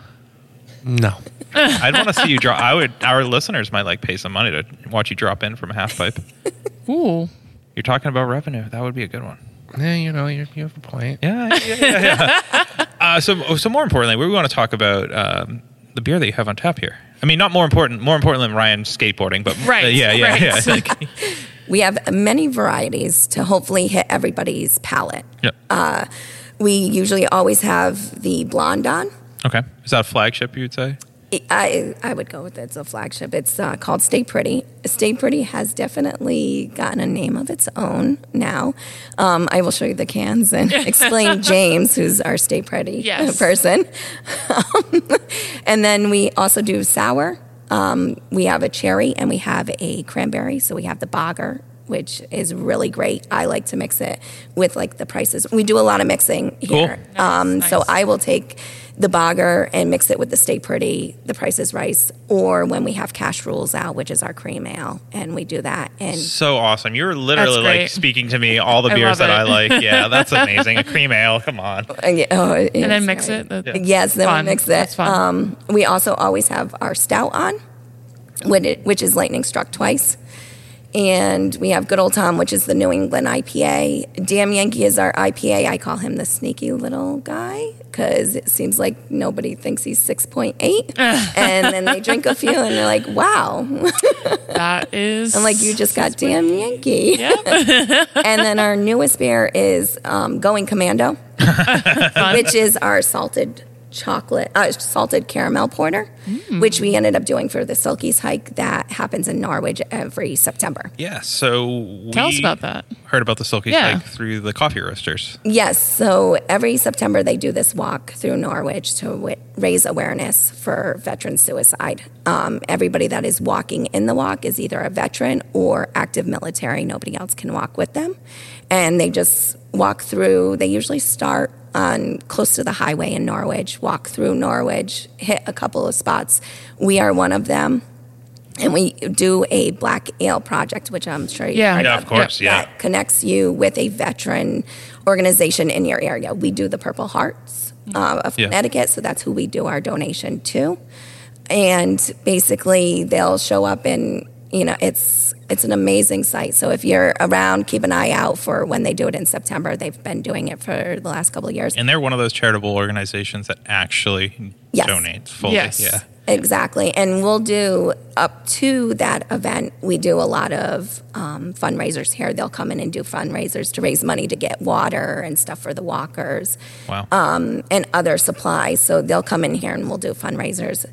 [SPEAKER 1] No.
[SPEAKER 2] I'd want to see you drop. I would. Our listeners might like pay some money to watch you drop in from a half pipe.
[SPEAKER 3] Ooh.
[SPEAKER 2] You're talking about revenue. That would be a good one.
[SPEAKER 1] Yeah, you know, you, you have a point.
[SPEAKER 2] Yeah, yeah, yeah. yeah. uh, so, so more importantly, we want to talk about um, the beer that you have on tap here. I mean, not more important, more important than Ryan skateboarding, but
[SPEAKER 3] Right,
[SPEAKER 2] uh, yeah, yeah,
[SPEAKER 3] right.
[SPEAKER 2] yeah. Like,
[SPEAKER 4] We have many varieties to hopefully hit everybody's palate.
[SPEAKER 2] yeah.
[SPEAKER 4] We usually always have the blonde on.
[SPEAKER 2] okay. Is that a flagship? You'd say?
[SPEAKER 4] I I would go with it. It's a flagship. It's uh, called Stay Pretty. Stay Pretty has definitely gotten a name of its own now. Um, I will show you the cans and explain James, who's our Stay Pretty
[SPEAKER 3] Yes.
[SPEAKER 4] person. and then we also do sour. Um, we have a cherry and we have a cranberry. So we have the bogger, which is really great. I like to mix it with like the prices. We do a lot of mixing here.
[SPEAKER 3] Cool.
[SPEAKER 4] Um,
[SPEAKER 3] Nice,
[SPEAKER 4] So. I will take the bogger and mix it with the Stay Pretty, the Price is Rice, or when we have Cash Rules out, which is our cream ale, and we do that. And
[SPEAKER 2] So awesome. You're literally like speaking to me all the
[SPEAKER 3] I
[SPEAKER 2] beers
[SPEAKER 3] love
[SPEAKER 2] that I like. Yeah, that's amazing. A cream ale. Come on.
[SPEAKER 4] yeah, oh,
[SPEAKER 3] And then mix
[SPEAKER 4] great.
[SPEAKER 3] it. The-
[SPEAKER 4] Yes, then
[SPEAKER 3] Fun.
[SPEAKER 4] we mix it.
[SPEAKER 3] That's fun.
[SPEAKER 4] Um, we also always have our stout on, which is lightning struck twice. And we have Good Old Tom, which is the New England IPA. Damn Yankee is our IPA. I call him the sneaky little guy because it seems like nobody thinks he's 6.8. and then they drink a few and they're like, wow.
[SPEAKER 3] That is.
[SPEAKER 4] I'm like, you just got damn Yankee. and then our newest beer is um, Going Commando, which is our salted chocolate, uh, salted caramel porter, which we ended up doing for the Silkies hike that happens in Norwich every September.
[SPEAKER 2] Yeah. So
[SPEAKER 3] Tell us about that.
[SPEAKER 2] Heard about the Silky
[SPEAKER 3] Yeah.
[SPEAKER 2] Hike through the coffee roasters.
[SPEAKER 4] Yes, so every September they do this walk through Norwich to w- raise awareness for veteran suicide. Um, everybody that is walking in the walk is either a veteran or active military. Nobody else can walk with them. And they just walk through, they usually start on close to the highway in Norwich, walk through Norwich, hit a couple of spots. We are one of them. and we do a black ale project, which I'm sure you
[SPEAKER 3] Yeah.
[SPEAKER 2] Yeah, of course, yeah.
[SPEAKER 4] That connects you with a veteran organization in your area. We do the Purple Hearts uh, of
[SPEAKER 2] Yeah.
[SPEAKER 4] Connecticut, so that's who we do our donation to. And basically, they'll show up and you know it's it's an amazing site. So if you're around, keep an eye out for when they do it in September. They've been doing it for the last couple of years.
[SPEAKER 2] And they're one of those charitable organizations that actually
[SPEAKER 4] Yes.
[SPEAKER 2] donates fully.
[SPEAKER 3] Yes.
[SPEAKER 2] Yeah.
[SPEAKER 4] Exactly. And we'll do up to that event, we do a lot of um, fundraisers here. They'll come in and do fundraisers to raise money to get water and stuff for the walkers
[SPEAKER 2] Wow.
[SPEAKER 4] um, and other supplies. So they'll come in here and we'll do fundraisers.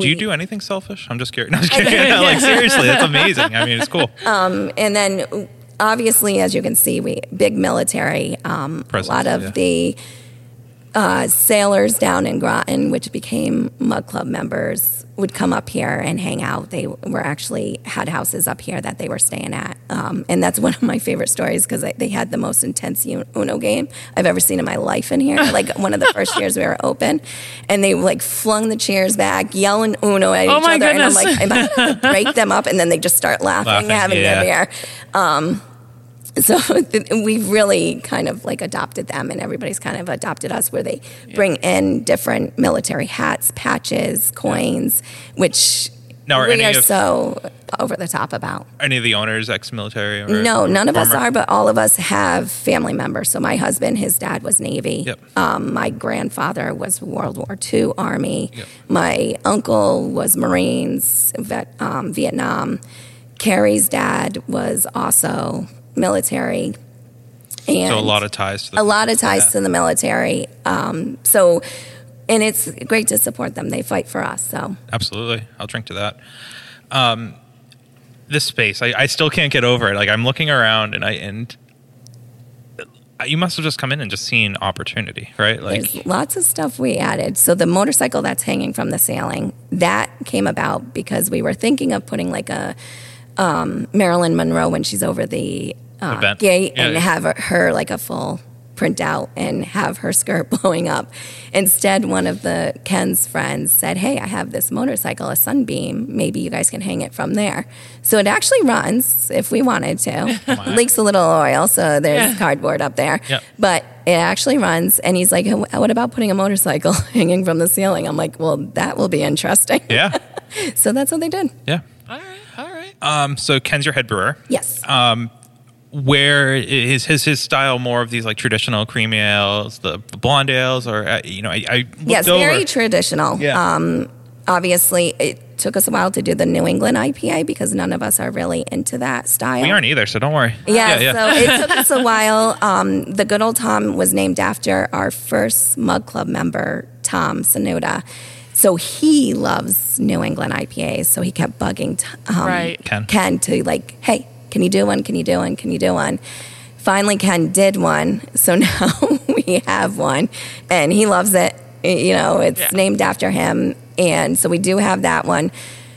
[SPEAKER 2] Do you do anything selfish? I'm just curious. No, I'm just kidding. like seriously, that's amazing. I mean, it's cool.
[SPEAKER 4] and then obviously, as you can see, we big military. Um, a lot of
[SPEAKER 2] yeah.
[SPEAKER 4] the uh, sailors down in Groton, which became Mug Club members, would come up here and hang out. They were actually had houses up here that they were staying at, um, and that's one of my favorite stories because they had the most intense Uno game I've ever seen in my life in here. like one of the first years we were open, and they like flung the chairs back, yelling Uno at
[SPEAKER 3] Oh
[SPEAKER 4] each other, and I'm
[SPEAKER 3] goodness.
[SPEAKER 4] like, I might have to break them up, and then they just start laughing,
[SPEAKER 2] Laughing,
[SPEAKER 4] having
[SPEAKER 2] yeah.
[SPEAKER 4] their beer. Um, so we've really kind of like adopted them, and everybody's kind of adopted us, where they bring in different military hats, patches, coins, which
[SPEAKER 2] Now, are
[SPEAKER 4] we are
[SPEAKER 2] of-
[SPEAKER 4] so over the top about.
[SPEAKER 2] Any of the owners ex-military? Or,
[SPEAKER 4] No, none of us are, but all of us have family members. So my husband, his dad was Navy.
[SPEAKER 2] Yep.
[SPEAKER 4] Um, my grandfather was World War II Army.
[SPEAKER 2] Yep.
[SPEAKER 4] My uncle was Marines, vet, um, Vietnam. Carrie's dad was also military. And
[SPEAKER 2] So a lot of ties to the
[SPEAKER 4] a lot of ties
[SPEAKER 2] Yeah.
[SPEAKER 4] to the military. Um, so, and it's great to support them. They fight for us. So
[SPEAKER 2] Absolutely. I'll drink to that. Um, this space, I, I still can't get over it. Like I'm looking around and I and you must have just come in and just seen opportunity, right? Like
[SPEAKER 4] There's lots of stuff we added. So the motorcycle that's hanging from the ceiling that came about because we were thinking of putting like a um, Marilyn Monroe when she's over the uh,
[SPEAKER 2] Event.
[SPEAKER 4] gate
[SPEAKER 2] Yeah,
[SPEAKER 4] and
[SPEAKER 2] yeah.
[SPEAKER 4] have her, her like a full print out and have her skirt blowing up. Instead, one of the Ken's friends said, "Hey, I have this motorcycle, a Sunbeam. Maybe you guys can hang it from there." So it actually runs if we wanted to. Leaks a little oil, so there's
[SPEAKER 3] Yeah.
[SPEAKER 4] cardboard up there.
[SPEAKER 2] Yep.
[SPEAKER 4] But it actually runs. And he's like, "What about putting a motorcycle hanging from the ceiling?" I'm like, "Well, that will be interesting."
[SPEAKER 2] yeah,
[SPEAKER 4] So that's what they did.
[SPEAKER 2] yeah.
[SPEAKER 3] All right, all right.
[SPEAKER 2] Um, so Ken's your head brewer.
[SPEAKER 4] Yes.
[SPEAKER 2] Where is his his style more of these like traditional creamy ales, the blonde ales, or uh, you know, I, I
[SPEAKER 4] yes,
[SPEAKER 2] over.
[SPEAKER 4] very traditional.
[SPEAKER 2] Yeah.
[SPEAKER 4] Um, obviously, it took us a while to do the New England IPA because none of us are really into that style.
[SPEAKER 2] we aren't either, so don't worry.
[SPEAKER 4] Yeah, so it took us a while. Um, the good old Tom was named after our first Mug Club member, Tom Sanuda. So he loves New England IPAs. So he kept bugging um,
[SPEAKER 3] Right.
[SPEAKER 2] Ken.
[SPEAKER 4] Ken to like, hey, can you do one? Can you do one? Can you do one? Finally, Ken did one. So now we have one, and he loves it. You know, it's
[SPEAKER 3] Yeah.
[SPEAKER 4] named after him, and so we do have that one.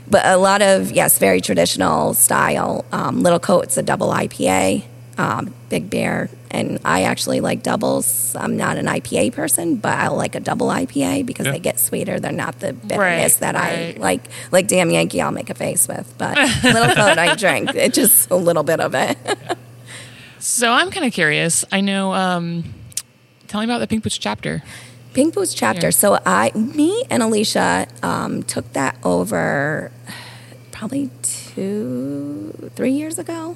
[SPEAKER 4] But a lot of yes, very traditional style. Um, Little Coat's a double IPA, um, big beer, and I actually like doubles. I'm not an IPA person, but I like a double IPA because
[SPEAKER 2] Yeah.
[SPEAKER 4] they get sweeter. They're not the bitterness
[SPEAKER 3] Right,
[SPEAKER 4] that
[SPEAKER 3] right.
[SPEAKER 4] I like. Like Damn Yankee, I'll make a face with, but Little Coat I drink. It's just a little bit of it.
[SPEAKER 3] So I'm kind of curious. I know. Um, tell me about the Pink Boots chapter.
[SPEAKER 4] Pink Boots chapter.
[SPEAKER 3] Yeah.
[SPEAKER 4] So I, me and Alicia um, took that over probably two, three years ago.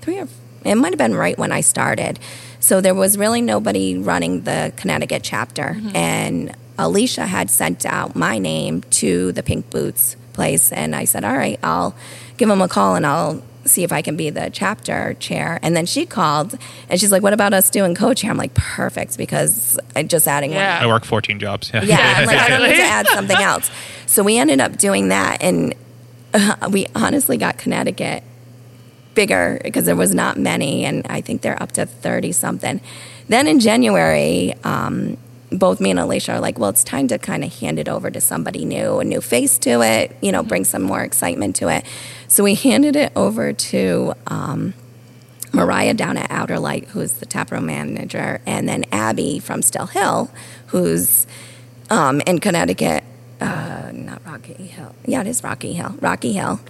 [SPEAKER 4] Three or it might have been right when I started. So there was really nobody running the Connecticut chapter, and Alicia had sent out my name to the Pink Boots place, and I said, "All right, I'll give them a call and I'll." See if I can be the chapter chair. And then she called and she's like, What about us doing co chair? I'm like, Perfect, because I'm just adding one
[SPEAKER 2] I work 14 jobs. Yeah.
[SPEAKER 4] yeah, I'm like, I don't need to add something else. So we ended up doing that, and uh, we honestly got Connecticut bigger because there was not many, and I think they're up to thirty something. Then in January, um, both me and Alicia are like, well, it's time to kind of hand it over to somebody new, a new face to it, you know, bring some more excitement to it. So we handed it over to. Um, Mariah down at Outer Light, who's the taproom manager, and then Abby from Still Hill, who's um, in Connecticut. Uh, not Rocky Hill. Yeah, it is Rocky Hill. Rocky Hill.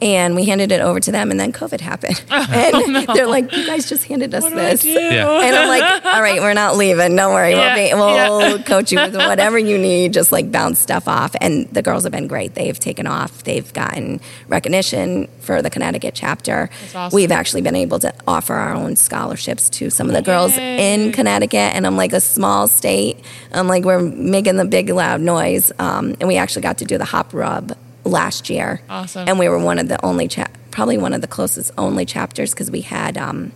[SPEAKER 4] And we handed it over to them, and then COVID happened. and they're like, "You guys just handed us
[SPEAKER 3] What do I
[SPEAKER 4] this."
[SPEAKER 3] do?
[SPEAKER 2] Yeah.
[SPEAKER 4] And I'm like, all right, we're not leaving. Don't worry.
[SPEAKER 3] Yeah,
[SPEAKER 4] We'll, be, we'll
[SPEAKER 3] yeah.
[SPEAKER 4] coach you with whatever you need. Just like bounce stuff off. And the girls have been great. They've taken off. They've gotten recognition for the Connecticut chapter.
[SPEAKER 3] Awesome.
[SPEAKER 4] We've actually been able to offer our own scholarships to some of the girls
[SPEAKER 3] Yay.
[SPEAKER 4] in Connecticut. And I'm like, a small state. I'm like, we're making the big loud noise. Um, and we actually got to do the hop rub last year.
[SPEAKER 3] Awesome.
[SPEAKER 4] And we were one of the only, cha- probably one of the closest only chapters because we had. Um,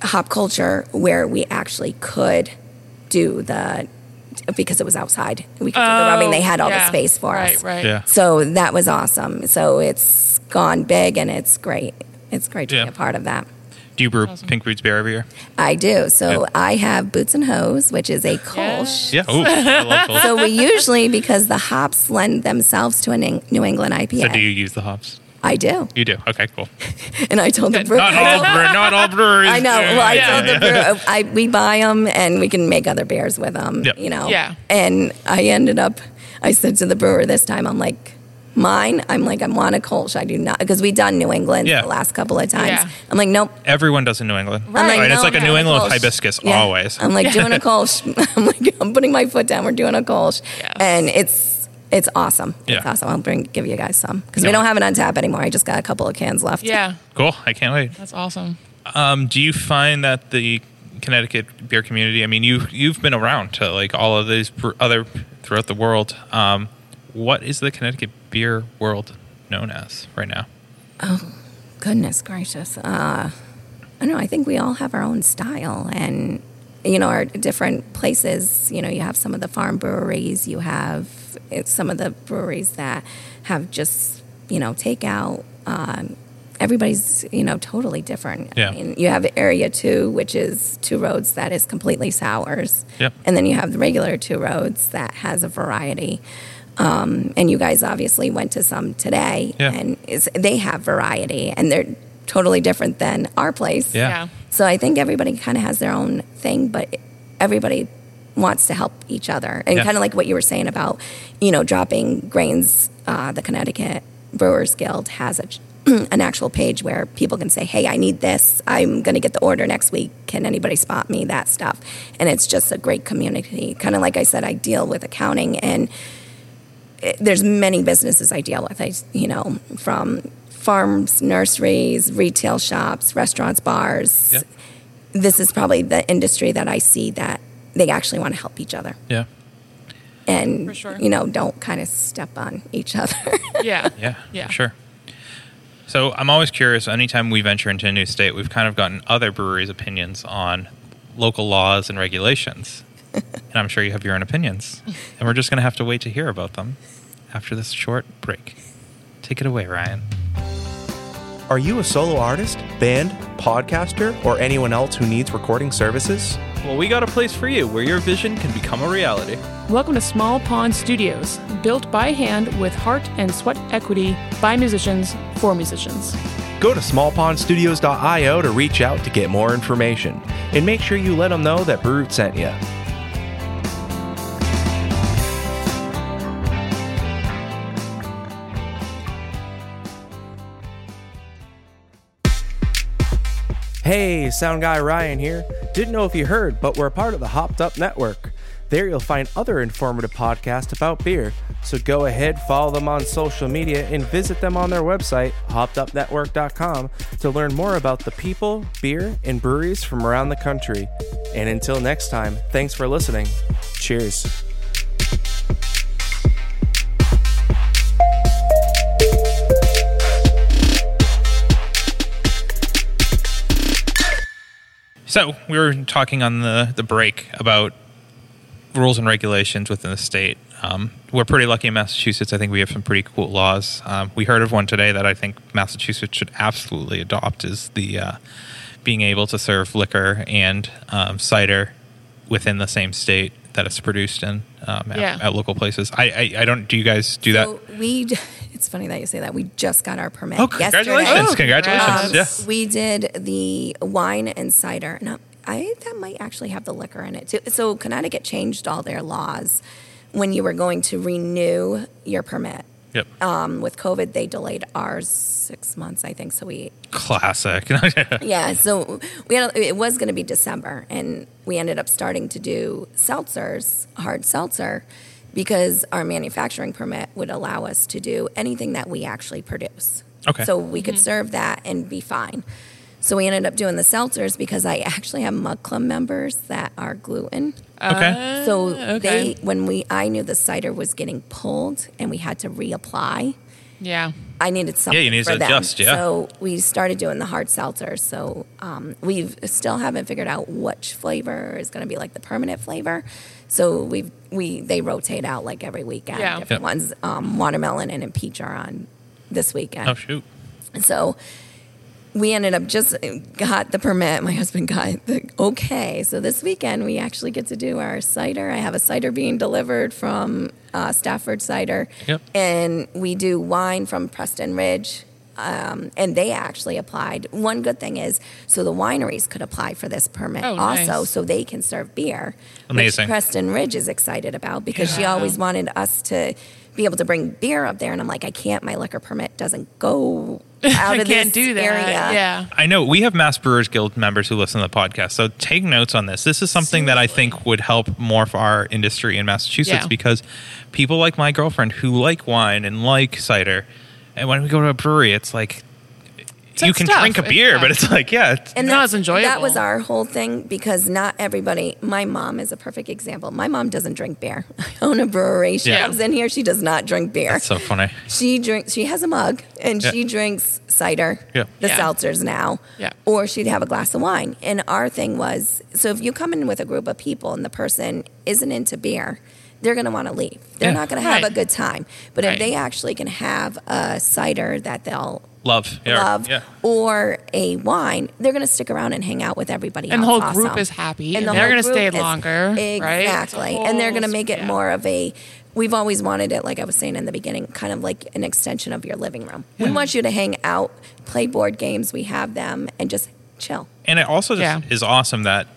[SPEAKER 4] hop culture where we actually could do the because it was outside. We could do the rubbing. They had all the
[SPEAKER 3] Oh,
[SPEAKER 4] space for
[SPEAKER 3] right,
[SPEAKER 4] us.
[SPEAKER 3] Right,
[SPEAKER 2] Yeah.
[SPEAKER 4] So that was awesome. So it's gone big and it's great. It's great to
[SPEAKER 2] Yeah.
[SPEAKER 4] be a part of that.
[SPEAKER 2] Do you brew Pink Boots beer every year?
[SPEAKER 4] I do. So
[SPEAKER 2] Yeah.
[SPEAKER 4] I have Boots and Hose, which is a Kolsch.
[SPEAKER 2] Yeah. Ooh, I love Kolsch.
[SPEAKER 4] So we usually, because the hops lend themselves to a New England IPA.
[SPEAKER 2] So do you use the hops?
[SPEAKER 4] I do.
[SPEAKER 2] You do. Okay, cool.
[SPEAKER 4] And I told the brewer,
[SPEAKER 2] Not all, bre- not all breweries.
[SPEAKER 4] I know. Well, I
[SPEAKER 3] Yeah.
[SPEAKER 4] told the brewer, I, we buy them and we can make other beers with them.
[SPEAKER 2] Yep.
[SPEAKER 4] You know.
[SPEAKER 3] Yeah.
[SPEAKER 4] And I ended up, I said to the brewer this time, I'm like, mine. I'm like, I'm want a Kolsch. I do not because we done New England
[SPEAKER 2] Yeah.
[SPEAKER 4] the last couple of times.
[SPEAKER 3] Yeah.
[SPEAKER 4] I'm like, nope.
[SPEAKER 2] Everyone does in New England.
[SPEAKER 3] Right.
[SPEAKER 4] I'm like,
[SPEAKER 2] Right, it's
[SPEAKER 4] no,
[SPEAKER 2] like a
[SPEAKER 4] I'm
[SPEAKER 2] New England with
[SPEAKER 4] Kolsch.
[SPEAKER 2] hibiscus
[SPEAKER 4] Yeah.
[SPEAKER 2] always.
[SPEAKER 4] I'm like doing a Kolsch. I'm like, I'm putting my foot down. We're doing a Kolsch,
[SPEAKER 3] Yes.
[SPEAKER 4] and it's it's awesome. It's
[SPEAKER 2] Yeah.
[SPEAKER 4] awesome. I'll bring give you guys some because
[SPEAKER 2] Yeah.
[SPEAKER 4] we don't have it on tap anymore. I just got a couple of cans left.
[SPEAKER 3] Yeah,
[SPEAKER 2] Cool. I can't wait.
[SPEAKER 3] that's awesome.
[SPEAKER 2] Um, do you find that the Connecticut beer community? I mean, you you've been around to like all of these br- other throughout the world. Um, what is the Connecticut beer world known as right now?
[SPEAKER 4] Oh, goodness gracious. Uh, I don't know. I think we all have our own style and, you know, our different places. You know, you have some of the farm breweries, you have some of the breweries that have just, you know, takeout. Um, everybody's, you know, totally different.
[SPEAKER 2] Yeah.
[SPEAKER 4] I mean, you have Area 2, which is two roads that is completely sours.
[SPEAKER 2] Yep.
[SPEAKER 4] And then you have the regular two roads that has a variety. Um, and you guys obviously went to some today,
[SPEAKER 2] Yeah.
[SPEAKER 4] and is, they have variety, and they're totally different than our place.
[SPEAKER 2] Yeah.
[SPEAKER 3] Yeah.
[SPEAKER 4] So I think everybody kind of has their own thing, but everybody wants to help each other, and
[SPEAKER 2] Yeah.
[SPEAKER 4] kind of like what you were saying about, you know, dropping grains. Uh, the Connecticut Brewers Guild has a an actual page where people can say, "Hey, I need this. I'm going to get the order next week. Can anybody spot me that stuff?" And it's just a great community. Kind of like I said, I deal with accounting and it- there's many businesses I deal with. I, you know, from farms, nurseries, retail shops, restaurants, bars.
[SPEAKER 2] Yep.
[SPEAKER 4] This is probably the industry that I see that they actually want to help each other
[SPEAKER 2] Yeah.
[SPEAKER 4] and
[SPEAKER 3] For sure.
[SPEAKER 4] you know don't kind of step on each other.
[SPEAKER 3] Yeah,
[SPEAKER 2] Yeah,
[SPEAKER 3] Yeah.
[SPEAKER 2] for sure. So I'm always curious. Anytime we venture into a new state, we've kind of gotten other breweries' opinions on local laws and regulations, and I'm sure you have your own opinions. And we're just going to have to wait to hear about them after this short break. Take it away, Ryan.
[SPEAKER 1] Are you a solo artist, band, podcaster, or anyone else who needs recording services?
[SPEAKER 5] Well, we got a place for you where your vision can become a reality.
[SPEAKER 3] Welcome to Small Pond Studios, built by hand with heart and sweat equity by musicians for musicians.
[SPEAKER 1] Go to smallpondstudios.io to reach out to get more information. And make sure you let them know that Brute sent you. Hey, Sound Guy Ryan here. Didn't know if you heard, but we're a part of the Hopped Up Network. There you'll find other informative podcasts about beer. So go ahead, follow them on social media, and visit them on their website, hoppedupnetwork.com, to learn more about the people, beer, and breweries from around the country. And until next time, thanks for listening. Cheers.
[SPEAKER 2] So we were talking on the the break about rules and regulations within the state. Um, we're pretty lucky in Massachusetts. I think we have some pretty cool laws. Um, we heard of one today that I think Massachusetts should absolutely adopt is the uh, being able to serve liquor and um, cider within the same state that it's produced in um, at,
[SPEAKER 3] Yeah.
[SPEAKER 2] at local places. I, I I don't. Do you guys do that?
[SPEAKER 4] We, it's funny that you say that. We just got our permit.
[SPEAKER 2] Oh,
[SPEAKER 4] yesterday.
[SPEAKER 2] congratulations!
[SPEAKER 3] Oh,
[SPEAKER 2] congratulations! Yeah.
[SPEAKER 4] We did the wine and cider. Now, I that might actually have the liquor in it too. So Connecticut changed all their laws when you were going to renew your permit.
[SPEAKER 2] Yep.
[SPEAKER 4] Um, with COVID, they delayed ours six months, I think. So we
[SPEAKER 2] Classic.
[SPEAKER 4] yeah, so we had it was going to be December, and we ended up starting to do seltzers, hard seltzer, because our manufacturing permit would allow us to do anything that we actually produce.
[SPEAKER 2] Okay.
[SPEAKER 4] So we could serve that and be fine. So we ended up doing the seltzers because I actually have Mug Club members that are gluten.
[SPEAKER 2] okay.
[SPEAKER 4] So
[SPEAKER 3] okay.
[SPEAKER 4] they, when we, I knew the cider was getting pulled and we had to reapply.
[SPEAKER 3] Yeah.
[SPEAKER 4] I needed something Yeah,
[SPEAKER 2] you need
[SPEAKER 4] for
[SPEAKER 2] to
[SPEAKER 4] them.
[SPEAKER 2] adjust, yeah.
[SPEAKER 4] So we started doing the hard seltzers. So um, we still haven't figured out which flavor is going to be like the permanent flavor. So we we they rotate out like every weekend.
[SPEAKER 3] Yeah.
[SPEAKER 4] Different
[SPEAKER 2] Yeah.
[SPEAKER 4] ones. Um, watermelon and peach are on this weekend.
[SPEAKER 2] Oh shoot.
[SPEAKER 4] So we ended up just got the permit. My husband got the okay. So this weekend we actually get to do our cider. I have a cider being delivered from uh, Stafford Cider,
[SPEAKER 2] Yep.
[SPEAKER 4] and we do wine from Preston Ridge. Um, and they actually applied. One good thing is, so the wineries could apply for this permit
[SPEAKER 3] Oh,
[SPEAKER 4] also,
[SPEAKER 3] nice.
[SPEAKER 4] so they can serve beer.
[SPEAKER 2] Amazing.
[SPEAKER 4] Which Preston Ridge is excited about because she always wanted us to be able to bring beer up there, and I'm like, I can't. My liquor permit doesn't go out
[SPEAKER 3] I
[SPEAKER 4] of
[SPEAKER 3] can't
[SPEAKER 4] this
[SPEAKER 3] do that.
[SPEAKER 4] area.
[SPEAKER 3] Yeah.
[SPEAKER 2] I know we have Mass Brewers Guild members who listen to the podcast, so take notes on this. This is something that I think would help morph our industry in Massachusetts
[SPEAKER 3] Yeah.
[SPEAKER 2] because people like my girlfriend who like wine and like cider, and when we go to a brewery, it's like you can
[SPEAKER 3] stuff.
[SPEAKER 2] drink a beer,
[SPEAKER 3] Yeah.
[SPEAKER 2] but it's like yeah, it's,
[SPEAKER 4] And
[SPEAKER 3] Not as enjoyable.
[SPEAKER 4] That was our whole thing because not everybody. My mom is a perfect example. My mom doesn't drink beer. I own a brewery. She
[SPEAKER 2] Yeah.
[SPEAKER 4] comes in here. She does not drink beer.
[SPEAKER 2] that's so funny.
[SPEAKER 4] she drinks. She has a mug and
[SPEAKER 2] Yeah.
[SPEAKER 4] she drinks cider.
[SPEAKER 2] Yeah.
[SPEAKER 4] The
[SPEAKER 3] Yeah.
[SPEAKER 4] seltzers now.
[SPEAKER 3] Yeah.
[SPEAKER 4] Or she'd have a glass of wine. And our thing was, so if you come in with a group of people and the person isn't into beer. They're going to want to leave. They're
[SPEAKER 2] Yeah.
[SPEAKER 4] not going to have
[SPEAKER 3] Right.
[SPEAKER 4] a good time. But
[SPEAKER 3] Right.
[SPEAKER 4] if they actually can have a cider that they'll
[SPEAKER 2] Love, yeah,
[SPEAKER 4] love
[SPEAKER 2] yeah.
[SPEAKER 4] or a wine, they're going to stick around and hang out with everybody
[SPEAKER 3] And the
[SPEAKER 4] else
[SPEAKER 3] whole group is happy, and
[SPEAKER 4] the
[SPEAKER 3] they're gonna
[SPEAKER 4] group
[SPEAKER 3] stay
[SPEAKER 4] is-
[SPEAKER 3] longer, right?
[SPEAKER 4] Exactly. And they're going to make it more of a we've always wanted it like I was saying in the beginning, kind of like an extension of your living room. We want you to hang out, play board games, we have them and just chill.
[SPEAKER 2] And it also just is awesome that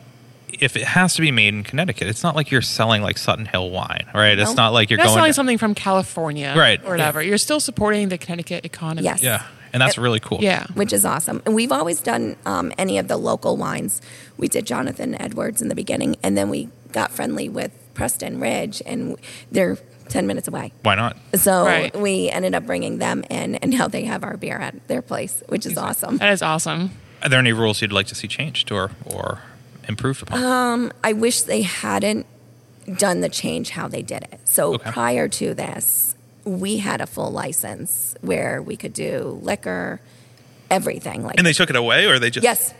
[SPEAKER 2] if it has to be made in Connecticut, it's not like you're selling like Sutter Home wine, right? It's not like you're
[SPEAKER 3] You're not
[SPEAKER 2] going
[SPEAKER 3] selling
[SPEAKER 2] to-
[SPEAKER 3] something from California,
[SPEAKER 2] Right.
[SPEAKER 3] Or whatever. You're still supporting the Connecticut economy.
[SPEAKER 4] Yes.
[SPEAKER 2] Yeah, and that's really cool.
[SPEAKER 3] Yeah.
[SPEAKER 4] which is awesome. And we've always done um, any of the local wines. We did Jonathan Edwards in the beginning, and then we got friendly with Preston Ridge, and they're 10 minutes away.
[SPEAKER 2] Why not?
[SPEAKER 4] So
[SPEAKER 3] Right.
[SPEAKER 4] we ended up bringing them in, and now they have our beer at their place, which is awesome.
[SPEAKER 3] That is awesome.
[SPEAKER 2] Are there any rules you'd like to see changed or or improved upon?
[SPEAKER 4] Um, I wish they hadn't done the change how they did it. So
[SPEAKER 2] Okay.
[SPEAKER 4] prior to this, we had a full license where we could do liquor, everything. Like
[SPEAKER 2] and they took it away, or they just
[SPEAKER 4] yes,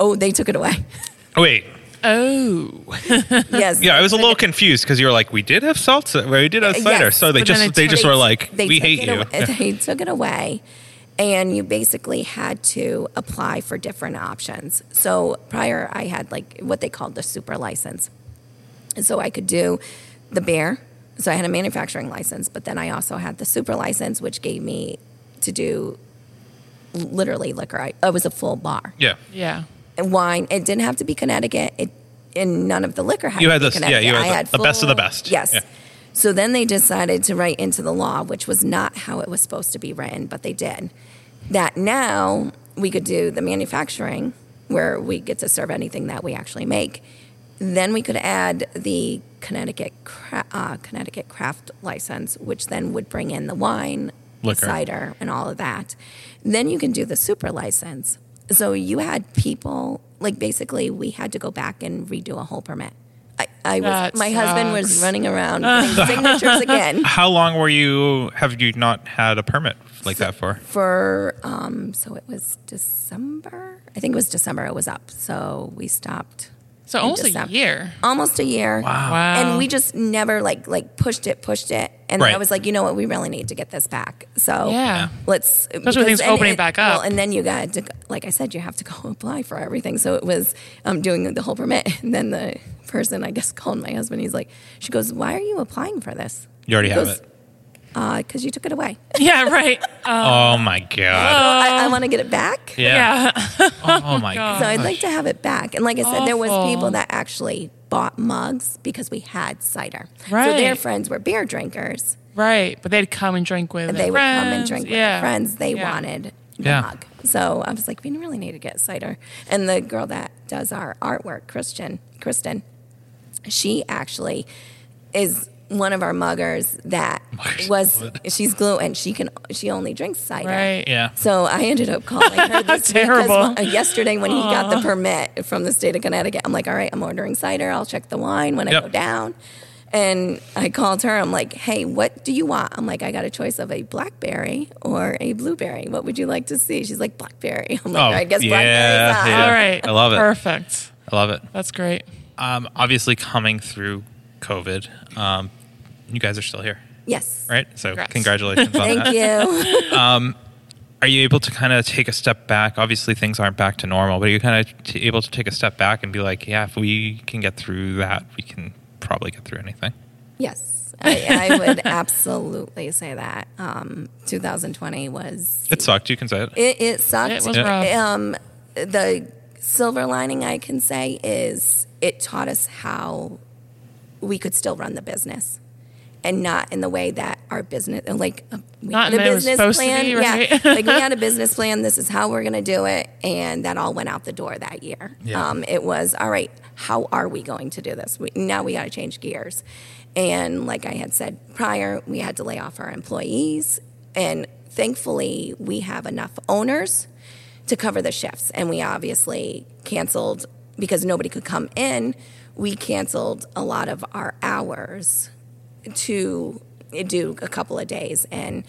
[SPEAKER 4] oh, they took it away.
[SPEAKER 2] Oh, wait,
[SPEAKER 3] Oh.
[SPEAKER 4] yes,
[SPEAKER 2] yeah, I was a little confused because you were like, we did have salsa, we did have
[SPEAKER 4] Uh,
[SPEAKER 2] cider,
[SPEAKER 4] yes,
[SPEAKER 2] so they
[SPEAKER 3] but
[SPEAKER 2] just
[SPEAKER 3] they
[SPEAKER 2] they just were like,
[SPEAKER 4] they
[SPEAKER 2] we hate
[SPEAKER 4] it
[SPEAKER 2] you.
[SPEAKER 4] away- They took it away, and you basically had to apply for different options. So prior, I had like what they called the super license, and so I could do the beer. So I had a manufacturing license, but then I also had the super license, which gave me to do literally liquor. I, I was a full bar
[SPEAKER 2] Yeah,
[SPEAKER 3] Yeah.
[SPEAKER 4] and wine. It didn't have to be Connecticut. It and none of the liquor had
[SPEAKER 2] You
[SPEAKER 4] to
[SPEAKER 2] had
[SPEAKER 4] be
[SPEAKER 2] this- yeah, you had
[SPEAKER 4] I
[SPEAKER 2] the-
[SPEAKER 4] had
[SPEAKER 2] the best of the best.
[SPEAKER 4] Yes.
[SPEAKER 2] Yeah.
[SPEAKER 4] So then they decided to write into the law, which was not how it was supposed to be written, but they did. That now we could do the manufacturing where we get to serve anything that we actually make. Then we could add the Connecticut cra- uh, Connecticut craft license, which then would bring in the wine,
[SPEAKER 2] Liquor.
[SPEAKER 4] cider, and all of that. Then you can do the super license. So you had people like basically we had to go back and redo a whole permit. I, I was
[SPEAKER 3] That
[SPEAKER 4] my husband was running around getting signatures again
[SPEAKER 2] How long were you? Have you not had a permit like that for?
[SPEAKER 4] for um so it was December. I think it was December it was up. So we stopped
[SPEAKER 3] So
[SPEAKER 4] in
[SPEAKER 3] almost a year.
[SPEAKER 4] Almost a year.
[SPEAKER 2] Wow.
[SPEAKER 3] Wow.
[SPEAKER 4] And we just never like like pushed it, pushed it. And then I was like, you know what, we really need to get this back. So
[SPEAKER 3] Yeah.
[SPEAKER 4] let's
[SPEAKER 3] Especially with things opening
[SPEAKER 4] it-
[SPEAKER 3] back
[SPEAKER 4] Well,
[SPEAKER 3] up.
[SPEAKER 4] and then you got to like I said, you have to go apply for everything. So it was um doing the whole permit. And then the person I guess called my husband. He's like, she goes, Why are you applying for this?
[SPEAKER 2] You already
[SPEAKER 4] He
[SPEAKER 2] have
[SPEAKER 4] goes,
[SPEAKER 2] it.
[SPEAKER 4] Uh, because you took it away.
[SPEAKER 3] Yeah, right.
[SPEAKER 2] oh my god.
[SPEAKER 4] I, I want to get it back.
[SPEAKER 2] Yeah.
[SPEAKER 3] Yeah.
[SPEAKER 2] Oh my god.
[SPEAKER 4] So I'd like to have it back. And like I said, there was people that actually bought mugs because we had cider.
[SPEAKER 3] Right.
[SPEAKER 4] So their friends were beer drinkers.
[SPEAKER 3] Right, but they'd come and drink with
[SPEAKER 4] And
[SPEAKER 3] their
[SPEAKER 4] they would come and drink with
[SPEAKER 3] yeah.
[SPEAKER 4] their friends. They
[SPEAKER 3] Yeah.
[SPEAKER 4] wanted the
[SPEAKER 2] Yeah.
[SPEAKER 4] mug. So I was like, we really need to get cider. And the girl that does our artwork, Christian, Kristen, she actually is one of our muggers that
[SPEAKER 2] Muggers,
[SPEAKER 4] was
[SPEAKER 2] what?
[SPEAKER 4] she's gluten. She can she only drinks cider.
[SPEAKER 3] Right.
[SPEAKER 2] Yeah.
[SPEAKER 4] So I ended up calling her this week 'cause
[SPEAKER 3] Terrible.
[SPEAKER 4] uh, yesterday when he got the permit from the state of Connecticut. I'm like, all right, I'm ordering cider. I'll check the wine when I go down. And I called her. I'm like, hey, what do you want? I'm like, I got a choice of a blackberry or a blueberry. What would you like to see? She's like, blackberry. I'm like,
[SPEAKER 2] Oh,
[SPEAKER 4] all right, I guess
[SPEAKER 2] yeah,
[SPEAKER 4] blackberry's on.
[SPEAKER 2] yeah.
[SPEAKER 3] All right.
[SPEAKER 2] I love it.
[SPEAKER 3] Perfect.
[SPEAKER 2] I love it.
[SPEAKER 3] That's great.
[SPEAKER 2] Um, obviously, coming through COVID, um, you guys are still here,
[SPEAKER 4] Yes.
[SPEAKER 2] right? So,
[SPEAKER 3] Congrats.
[SPEAKER 2] congratulations on
[SPEAKER 4] Thank
[SPEAKER 2] that.
[SPEAKER 4] you.
[SPEAKER 2] Are you able to kind of take a step back? Obviously, things aren't back to normal, but are you kind of t- able to take a step back and be like, yeah, if we can get through that, we can probably get through anything.
[SPEAKER 4] yes. I, I would absolutely say that. Um, 2020 was
[SPEAKER 2] It sucked. You can say it.
[SPEAKER 4] It, it sucked.
[SPEAKER 3] It was
[SPEAKER 2] Yeah.
[SPEAKER 3] rough.
[SPEAKER 4] Um, the silver lining I can say is it taught us how we could still run the business. And not in the way that our business, like uh, we
[SPEAKER 3] Not
[SPEAKER 4] had a
[SPEAKER 3] it was
[SPEAKER 4] business
[SPEAKER 3] supposed to
[SPEAKER 4] plan.
[SPEAKER 3] be, right?
[SPEAKER 4] Yeah, like we had a business plan. This is how we're going to do it, and that all went out the door that year.
[SPEAKER 2] Yeah.
[SPEAKER 4] Um, it was all right. How are we going to do this? We, now we got to change gears. And like I had said prior, we had to lay off our employees, and thankfully we have enough owners to cover the shifts. And we obviously canceled because nobody could come in. We canceled a lot of our hours to do a couple of days and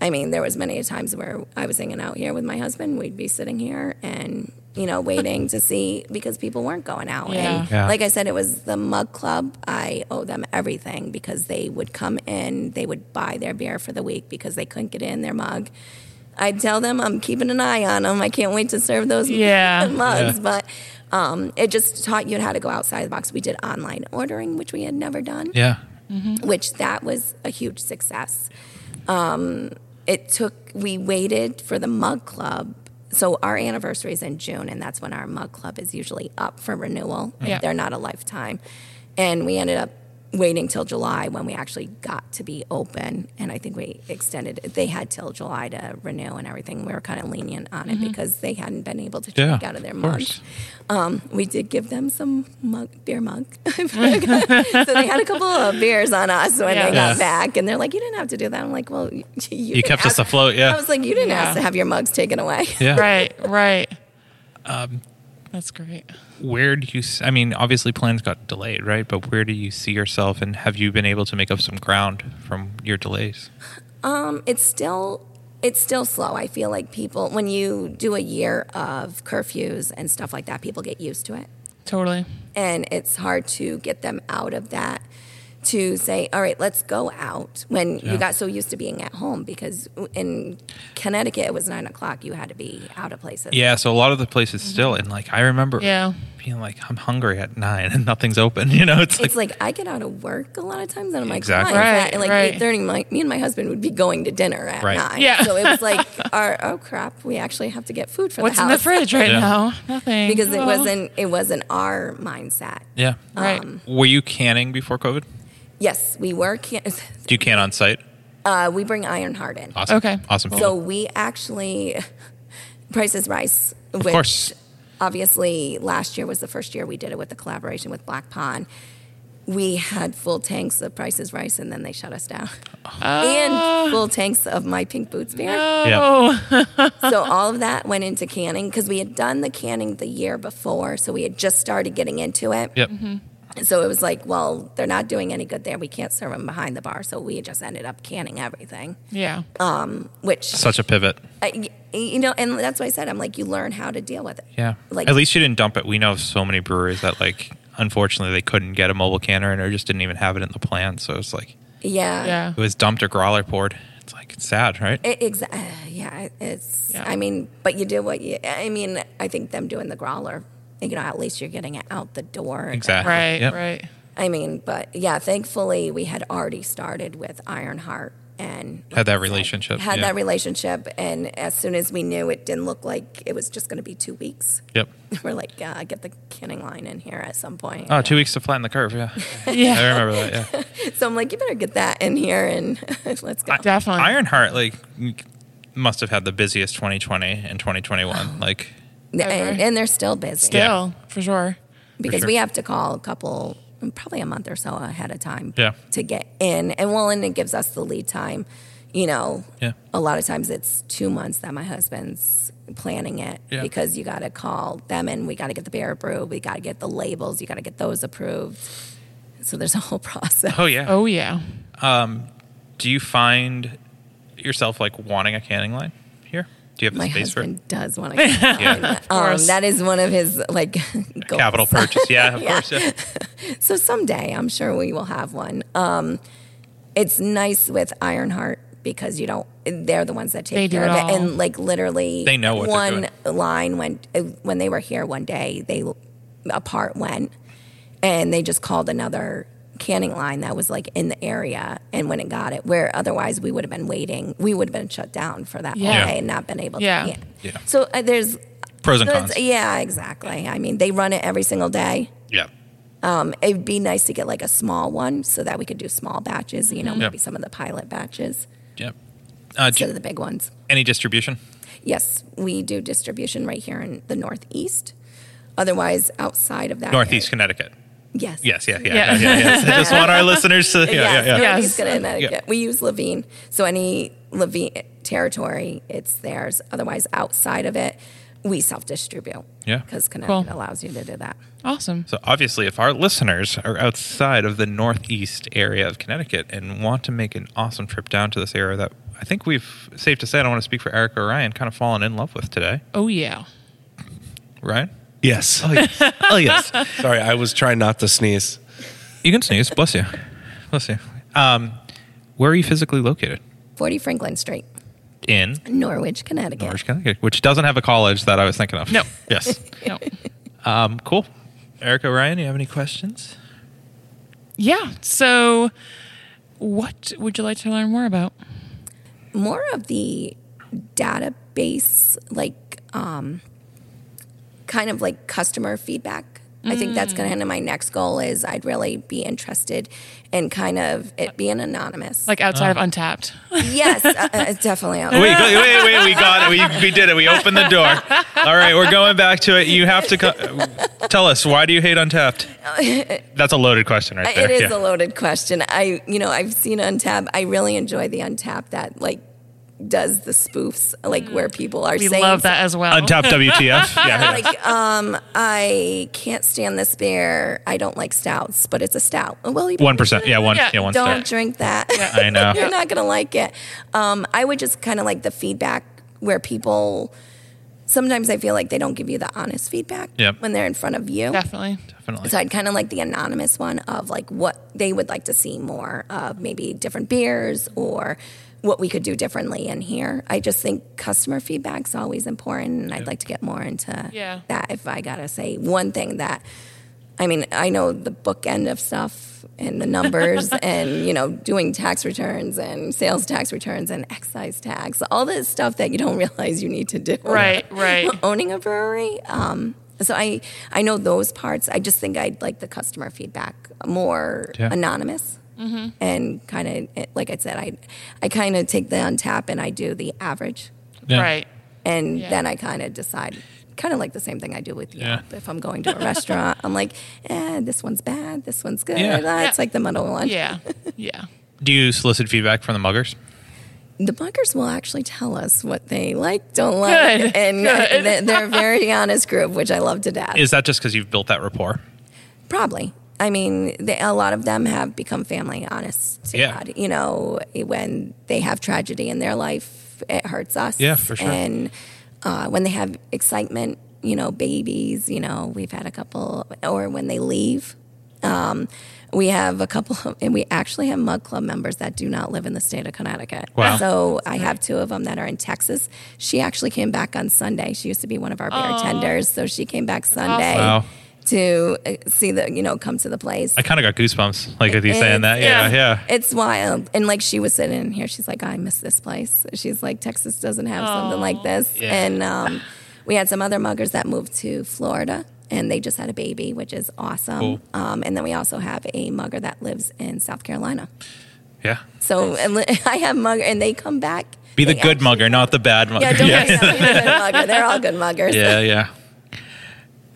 [SPEAKER 4] i mean there was many times where i was hanging out here with my husband we'd be sitting here and you know waiting to see because people weren't going out
[SPEAKER 3] Yeah.
[SPEAKER 4] and
[SPEAKER 2] Yeah.
[SPEAKER 4] like i said it was the mug club i owe them everything because they would come in they would buy their beer for the week because they couldn't get in their mug i'd tell them i'm keeping an eye on them i can't wait to serve those
[SPEAKER 3] Yeah.
[SPEAKER 4] mugs
[SPEAKER 2] Yeah.
[SPEAKER 4] but um, it just taught you how to go outside the box we did online ordering which we had never done
[SPEAKER 2] Yeah.
[SPEAKER 4] which that was a huge success. Um, it took, we waited for the mug club. So our anniversary is in June, and that's when our mug club is usually up for renewal.
[SPEAKER 3] Yeah.
[SPEAKER 4] They're not a lifetime. And we ended up waiting till July when we actually got to be open. And I think we extended, they had till July to renew and everything. We were kind of lenient on it because they hadn't been able to
[SPEAKER 2] Yeah,
[SPEAKER 4] drink out of their
[SPEAKER 2] of
[SPEAKER 4] mugs. Um, we did give them some mug, beer mug. so they had a couple of beers on us when
[SPEAKER 3] Yeah.
[SPEAKER 4] they got
[SPEAKER 2] Yeah.
[SPEAKER 4] back, and they're like, "You didn't have to do that." I'm like, "Well, you, you,
[SPEAKER 2] You
[SPEAKER 4] didn't
[SPEAKER 2] kept us afloat, yeah.
[SPEAKER 4] I was like, "You didn't
[SPEAKER 3] Yeah.
[SPEAKER 4] ask to have your mugs taken away."
[SPEAKER 2] Yeah.
[SPEAKER 3] Right, right.
[SPEAKER 2] Um,
[SPEAKER 3] That's great.
[SPEAKER 2] Where do you, I mean, obviously plans got delayed, right? But where do you see yourself and have you been able to make up some ground from your delays?
[SPEAKER 4] Um, it's still it's still slow. I feel like people when you do a year of curfews and stuff like that, people get used to it.
[SPEAKER 3] Totally.
[SPEAKER 4] and it's hard to get them out of that to say all right let's go out when
[SPEAKER 2] Yeah.
[SPEAKER 4] you got so used to being at home because in connecticut it was nine o'clock you had to be out of places
[SPEAKER 2] Yeah, so a lot of the places still, and like I remember
[SPEAKER 3] Yeah.
[SPEAKER 2] being like, I'm hungry at nine and nothing's open. You know, it's like,
[SPEAKER 4] it's like I get out of work a lot of times and I'm like,
[SPEAKER 2] Exactly.
[SPEAKER 4] "Why?"
[SPEAKER 3] Right,
[SPEAKER 4] At like
[SPEAKER 3] right.
[SPEAKER 4] eight thirty, my, me and my husband would be going to dinner at
[SPEAKER 2] Right.
[SPEAKER 4] nine.
[SPEAKER 3] Yeah.
[SPEAKER 4] So it was like, our, oh crap, we actually have to get food for the
[SPEAKER 3] What's
[SPEAKER 4] the
[SPEAKER 3] in the fridge right
[SPEAKER 2] Yeah.
[SPEAKER 3] now? Nothing.
[SPEAKER 4] because it
[SPEAKER 3] Oh.
[SPEAKER 4] wasn't it wasn't our mindset.
[SPEAKER 2] yeah.
[SPEAKER 3] Right.
[SPEAKER 4] Um,
[SPEAKER 2] Were you canning before COVID?
[SPEAKER 4] Yes, we were. Can-
[SPEAKER 2] Do you can on site?
[SPEAKER 4] uh, we bring Ironheart in.
[SPEAKER 2] Awesome.
[SPEAKER 3] Okay.
[SPEAKER 2] Awesome.
[SPEAKER 4] So we actually, Price is Rice, which
[SPEAKER 2] course.
[SPEAKER 4] obviously last year was the first year we did it with the collaboration with Black Pond. We had full tanks of Price is Rice, and then they shut us down. And full tanks of my Pink Boots beer.
[SPEAKER 3] Oh,
[SPEAKER 4] So all of that went into canning because we had done the canning the year before, so we had just started getting into it.
[SPEAKER 2] Yep.
[SPEAKER 4] So it was like, well, they're not doing any good there. We can't serve them behind the bar, so we just ended up canning everything.
[SPEAKER 3] yeah.
[SPEAKER 4] Um, which
[SPEAKER 2] Such a pivot.
[SPEAKER 4] I- y- you know, and that's why I said I'm like, you learn how to deal with it.
[SPEAKER 2] Yeah.
[SPEAKER 4] Like-
[SPEAKER 2] At least you didn't dump it. We know so many breweries that like unfortunately they couldn't get a mobile canner and or just didn't even have it in the plan. So it's like
[SPEAKER 4] Yeah.
[SPEAKER 3] Yeah.
[SPEAKER 2] it was dumped or growler poured. It's like it's sad, right?
[SPEAKER 4] Exactly. Uh, yeah. It's.
[SPEAKER 3] Yeah.
[SPEAKER 4] I mean, but you do what you. I mean, I think them doing the growler. You know, at least you're getting it out the door.
[SPEAKER 2] Exactly.
[SPEAKER 3] Right,
[SPEAKER 2] Yep.
[SPEAKER 3] right.
[SPEAKER 4] I mean, but yeah, thankfully we had already started with Ironheart and
[SPEAKER 2] Had that relationship.
[SPEAKER 4] had
[SPEAKER 2] yeah.
[SPEAKER 4] that relationship. And as soon as we knew it didn't look like it was just going to be two weeks,
[SPEAKER 2] Yep.
[SPEAKER 4] we're like, yeah, get the canning line in here at some point.
[SPEAKER 2] Oh, two weeks to flatten the curve. Yeah.
[SPEAKER 3] Yeah.
[SPEAKER 2] I remember that. Yeah.
[SPEAKER 4] so I'm like, you better get that in here and let's go.
[SPEAKER 3] Definitely.
[SPEAKER 2] Ironheart like must have had the busiest 2020 and 2021. Like
[SPEAKER 4] and, and they're still busy
[SPEAKER 3] Still, for sure.
[SPEAKER 4] because
[SPEAKER 2] sure.
[SPEAKER 4] we have to call a couple, probably a month or so ahead of time
[SPEAKER 2] Yeah.
[SPEAKER 4] to get in. And well, and it gives us the lead time. You know,
[SPEAKER 2] Yeah.
[SPEAKER 4] a lot of times it's two months that my husband's planning it
[SPEAKER 2] Yeah.
[SPEAKER 4] because you got to call them and we got to get the beer approved. We got to get the labels. You got to get those approved. So there's a whole process.
[SPEAKER 2] oh yeah.
[SPEAKER 3] Oh, yeah.
[SPEAKER 2] Um, do you find yourself like wanting a canning line here? Do you have the
[SPEAKER 4] My
[SPEAKER 2] space for it?
[SPEAKER 4] husband does want to.
[SPEAKER 2] Yeah.
[SPEAKER 4] um,
[SPEAKER 3] course.
[SPEAKER 4] that is one of his like goals.
[SPEAKER 2] Capital purchase. Yeah, of
[SPEAKER 4] Yeah.
[SPEAKER 2] course. Yeah.
[SPEAKER 4] So someday, I'm sure we will have one. Um, it's nice with Ironheart because you don't. They're the ones that take
[SPEAKER 3] They do
[SPEAKER 4] care
[SPEAKER 3] it
[SPEAKER 4] of
[SPEAKER 3] all.
[SPEAKER 4] it, and like literally,
[SPEAKER 2] They know what they're
[SPEAKER 4] one line when when they were here one day, they a part went, and they just called another canning line that was like in the area and when it got it where otherwise we would have been waiting we would have been shut down for that
[SPEAKER 3] Yeah.
[SPEAKER 4] day and not been able
[SPEAKER 3] Yeah.
[SPEAKER 4] to can.
[SPEAKER 2] Yeah.
[SPEAKER 4] so uh, there's
[SPEAKER 2] Pros and cons.
[SPEAKER 4] yeah exactly i mean they run it every single day
[SPEAKER 2] Yeah.
[SPEAKER 4] um, it'd be nice to get like a small one so that we could do small batches, you know,
[SPEAKER 2] Mm-hmm.
[SPEAKER 4] maybe some of the pilot batches
[SPEAKER 2] Yeah. Uh,
[SPEAKER 4] instead
[SPEAKER 2] you-
[SPEAKER 4] of the big ones.
[SPEAKER 2] any distribution?
[SPEAKER 4] Yes, we do distribution right here in the Northeast. Otherwise, outside of that,
[SPEAKER 2] Northeast
[SPEAKER 4] area-
[SPEAKER 2] Connecticut.
[SPEAKER 4] Yes.
[SPEAKER 2] Yes, yeah, yeah,
[SPEAKER 3] Yeah.
[SPEAKER 2] yeah. yeah, yes. I just want our listeners to, yeah,
[SPEAKER 4] yes,
[SPEAKER 2] yeah, yeah.
[SPEAKER 3] Yeah.
[SPEAKER 4] Northeast
[SPEAKER 3] Yes.
[SPEAKER 4] Connecticut.
[SPEAKER 2] Yeah.
[SPEAKER 4] We use Levine, so any Levine territory, it's theirs. Otherwise, outside of it, we self-distribute.
[SPEAKER 2] Yeah.
[SPEAKER 4] because Connecticut
[SPEAKER 3] Cool.
[SPEAKER 4] allows you to do that.
[SPEAKER 3] Awesome.
[SPEAKER 2] So obviously, if our listeners are outside of the northeast area of Connecticut and want to make an awesome trip down to this area that I think we've safe to say I don't want to speak for Eric or Ryan, kind of fallen in love with today,
[SPEAKER 3] Oh, yeah.
[SPEAKER 2] Ryan?
[SPEAKER 1] Yes.
[SPEAKER 2] Oh yes, oh yes.
[SPEAKER 1] Sorry, I was trying not to sneeze.
[SPEAKER 2] You can sneeze. Bless you. Bless you. Um, where are you physically located?
[SPEAKER 4] 40 Franklin Street,
[SPEAKER 2] In
[SPEAKER 4] Norwich, Connecticut.
[SPEAKER 2] Norwich, Connecticut, which doesn't have a college that I was thinking of.
[SPEAKER 3] No.
[SPEAKER 2] Yes.
[SPEAKER 3] No.
[SPEAKER 2] Um, cool. Eric Ryan, do you have any questions?
[SPEAKER 3] Yeah. So, what would you like to learn more about?
[SPEAKER 4] more of the database, like um, kind of like customer feedback. I think that's kind of my next goal is I'd really be interested in kind of it being anonymous.
[SPEAKER 3] Like outside of Untappd.
[SPEAKER 4] yes, uh, uh, definitely.
[SPEAKER 2] Wait, wait, wait, wait. We got it. We, we did it. We opened the door. All right, we're going back to it. You have to co- tell us why do you hate Untappd? That's a loaded question right there.
[SPEAKER 4] It is
[SPEAKER 2] Yeah.
[SPEAKER 4] a loaded question. I, you know, I've seen Untap. I really enjoy the Untap that like does the spoofs, like where people are
[SPEAKER 3] We
[SPEAKER 4] saying
[SPEAKER 3] love that as well.
[SPEAKER 2] Untappd WTF. Yeah.
[SPEAKER 4] like um I can't stand this beer. I don't like stouts, but it's a stout. Well, you
[SPEAKER 2] One percent. Yeah, one.
[SPEAKER 3] Yeah,
[SPEAKER 2] Yeah, one
[SPEAKER 4] don't
[SPEAKER 2] star.
[SPEAKER 4] drink that.
[SPEAKER 2] Yeah, I know.
[SPEAKER 4] You're not gonna like it. Um, I would just kind of like the feedback where people. Sometimes I feel like they don't give you the honest feedback
[SPEAKER 2] Yep.
[SPEAKER 4] when they're in front of you.
[SPEAKER 3] Definitely.
[SPEAKER 2] Definitely.
[SPEAKER 4] So I'd kind of like the anonymous one of like what they would like to see more of, maybe different beers or what we could do differently in here. I just think customer feedback's always important, and I'd like to get more into
[SPEAKER 3] Yeah.
[SPEAKER 4] that. If I gotta say one thing that, I mean, I know the book end of stuff and the numbers, and you know, doing tax returns and sales tax returns and excise tax, all this stuff that you don't realize you need to do
[SPEAKER 3] Right, right.
[SPEAKER 4] owning a brewery. Um, so I I know those parts. I just think I'd like the customer feedback more
[SPEAKER 2] Yeah.
[SPEAKER 4] anonymous. And kind of, like I said, I, I kind of take the untap and I do the average,
[SPEAKER 2] Yeah.
[SPEAKER 3] Right.
[SPEAKER 4] and
[SPEAKER 3] Yeah.
[SPEAKER 4] then I kind of decide, kind of like the same thing I do with Yelp.
[SPEAKER 2] Yeah.
[SPEAKER 4] If I'm going to a restaurant, I'm like, eh, this one's bad, this one's good.
[SPEAKER 2] Yeah.
[SPEAKER 4] Ah, It's like the middle one.
[SPEAKER 3] Yeah. Yeah.
[SPEAKER 2] Do you solicit feedback from the muggers?
[SPEAKER 4] the buggers will actually tell us what they like, don't like,
[SPEAKER 3] Good,
[SPEAKER 4] and
[SPEAKER 3] good.
[SPEAKER 4] they- they're a very honest group, which I love to death.
[SPEAKER 2] Is that just because you've built that rapport?
[SPEAKER 4] Probably. I mean, they, a lot of them have become family, honest to
[SPEAKER 2] Yeah.
[SPEAKER 4] God. You know, when they have tragedy in their life, it hurts us.
[SPEAKER 2] Yeah, for sure.
[SPEAKER 4] And uh, when they have excitement, you know, babies, you know, we've had a couple, or when they leave. Um, we have a couple, of, and we actually have Mug Club members that do not live in the state of Connecticut.
[SPEAKER 2] Wow.
[SPEAKER 4] So I have two of them that are in Texas. She actually came back on Sunday. She used to be one of our bartenders, so she came back Sunday
[SPEAKER 2] Wow.
[SPEAKER 4] To uh, see the, you know, come to the place.
[SPEAKER 2] I kind of got goosebumps, like with you saying that.
[SPEAKER 3] yeah.
[SPEAKER 2] Yeah, yeah.
[SPEAKER 4] It's wild. And like she was sitting in here, she's like, I miss this place. She's like, Texas doesn't have something like this.
[SPEAKER 2] Yeah.
[SPEAKER 4] And um, we had some other muggers that moved to Florida. and they just had a baby, which is awesome.
[SPEAKER 2] Cool.
[SPEAKER 4] Um, and then we also have a mugger that lives in South Carolina.
[SPEAKER 2] Yeah.
[SPEAKER 4] So and I have mugger, and they come back.
[SPEAKER 2] Be the good
[SPEAKER 4] actually-
[SPEAKER 2] mugger, not the bad mugger.
[SPEAKER 4] Yeah, don't yeah. be the good mugger. They're all good muggers.
[SPEAKER 2] yeah, yeah.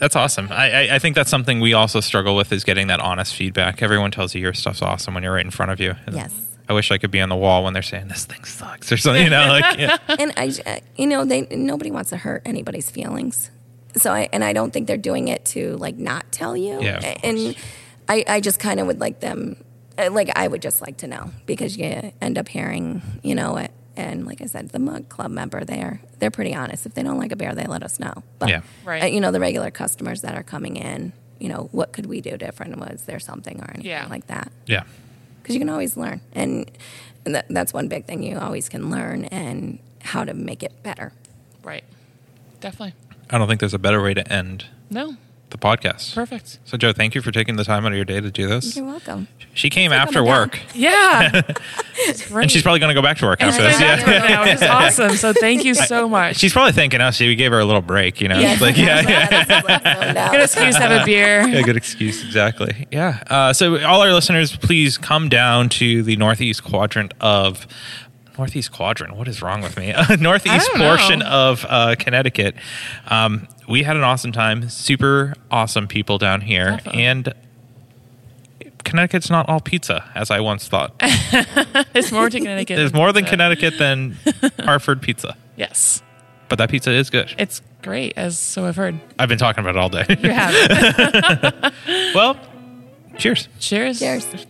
[SPEAKER 2] That's awesome. I, I, I think that's something we also struggle with is getting that honest feedback. Everyone tells you your stuff's awesome when you're right in front of you. And
[SPEAKER 4] Yes.
[SPEAKER 2] I wish I could be on the wall when they're saying this thing sucks or something. You know, like yeah.
[SPEAKER 4] and I, uh, you know, they nobody wants to hurt anybody's feelings. So I and I don't think they're doing it to like not tell you.
[SPEAKER 2] Yeah,
[SPEAKER 4] and. I, I just kind of would like them, uh, like I would just like to know because you end up hearing, you know, it, and like I said, the mug club member, they're they're pretty honest. If they don't like a beer, they let us know. But
[SPEAKER 2] Yeah.
[SPEAKER 3] Right.
[SPEAKER 4] uh, you know, the regular customers that are coming in, you know, what could we do different? Was there something or anything
[SPEAKER 3] Yeah.
[SPEAKER 4] like that?
[SPEAKER 2] yeah.
[SPEAKER 4] because you can always learn and, and that, that's one big thing you always can learn and how to make it better
[SPEAKER 3] Right. Definitely.
[SPEAKER 2] I don't think there's a better way to end
[SPEAKER 3] No.
[SPEAKER 2] The podcast.
[SPEAKER 3] Perfect.
[SPEAKER 2] So, Joe, thank you for taking the time out of your day to do this.
[SPEAKER 4] you're welcome
[SPEAKER 2] She came
[SPEAKER 4] like
[SPEAKER 2] after
[SPEAKER 4] coming down.
[SPEAKER 2] work,
[SPEAKER 3] Yeah.
[SPEAKER 2] And she's probably going to go back to work
[SPEAKER 3] And
[SPEAKER 2] after this. Yeah.
[SPEAKER 3] back now, which is awesome. So thank you so much.
[SPEAKER 2] She's probably thinking, oh, see, we gave her a little break, you know?
[SPEAKER 4] Yes.
[SPEAKER 2] Like, yeah, yeah.
[SPEAKER 4] This is like zoned out.
[SPEAKER 3] Good excuse to have a beer.
[SPEAKER 2] Yeah, good excuse, exactly. Yeah. Uh, so, all our listeners, please come down to the northeast quadrant of northeast quadrant. What is wrong with me? northeast
[SPEAKER 3] I know.
[SPEAKER 2] portion of uh, Connecticut. Um, we had an awesome time. Super awesome people down here,
[SPEAKER 3] Definitely.
[SPEAKER 2] and Connecticut's not all pizza, as I once thought.
[SPEAKER 3] It's more to Connecticut.
[SPEAKER 2] There's more than Connecticut than Hartford pizza,
[SPEAKER 3] Yes.
[SPEAKER 2] but that pizza is good.
[SPEAKER 3] It's great, as so I've heard.
[SPEAKER 2] I've been talking about it all day.
[SPEAKER 3] You have.
[SPEAKER 2] well, cheers.
[SPEAKER 3] Cheers.
[SPEAKER 4] cheers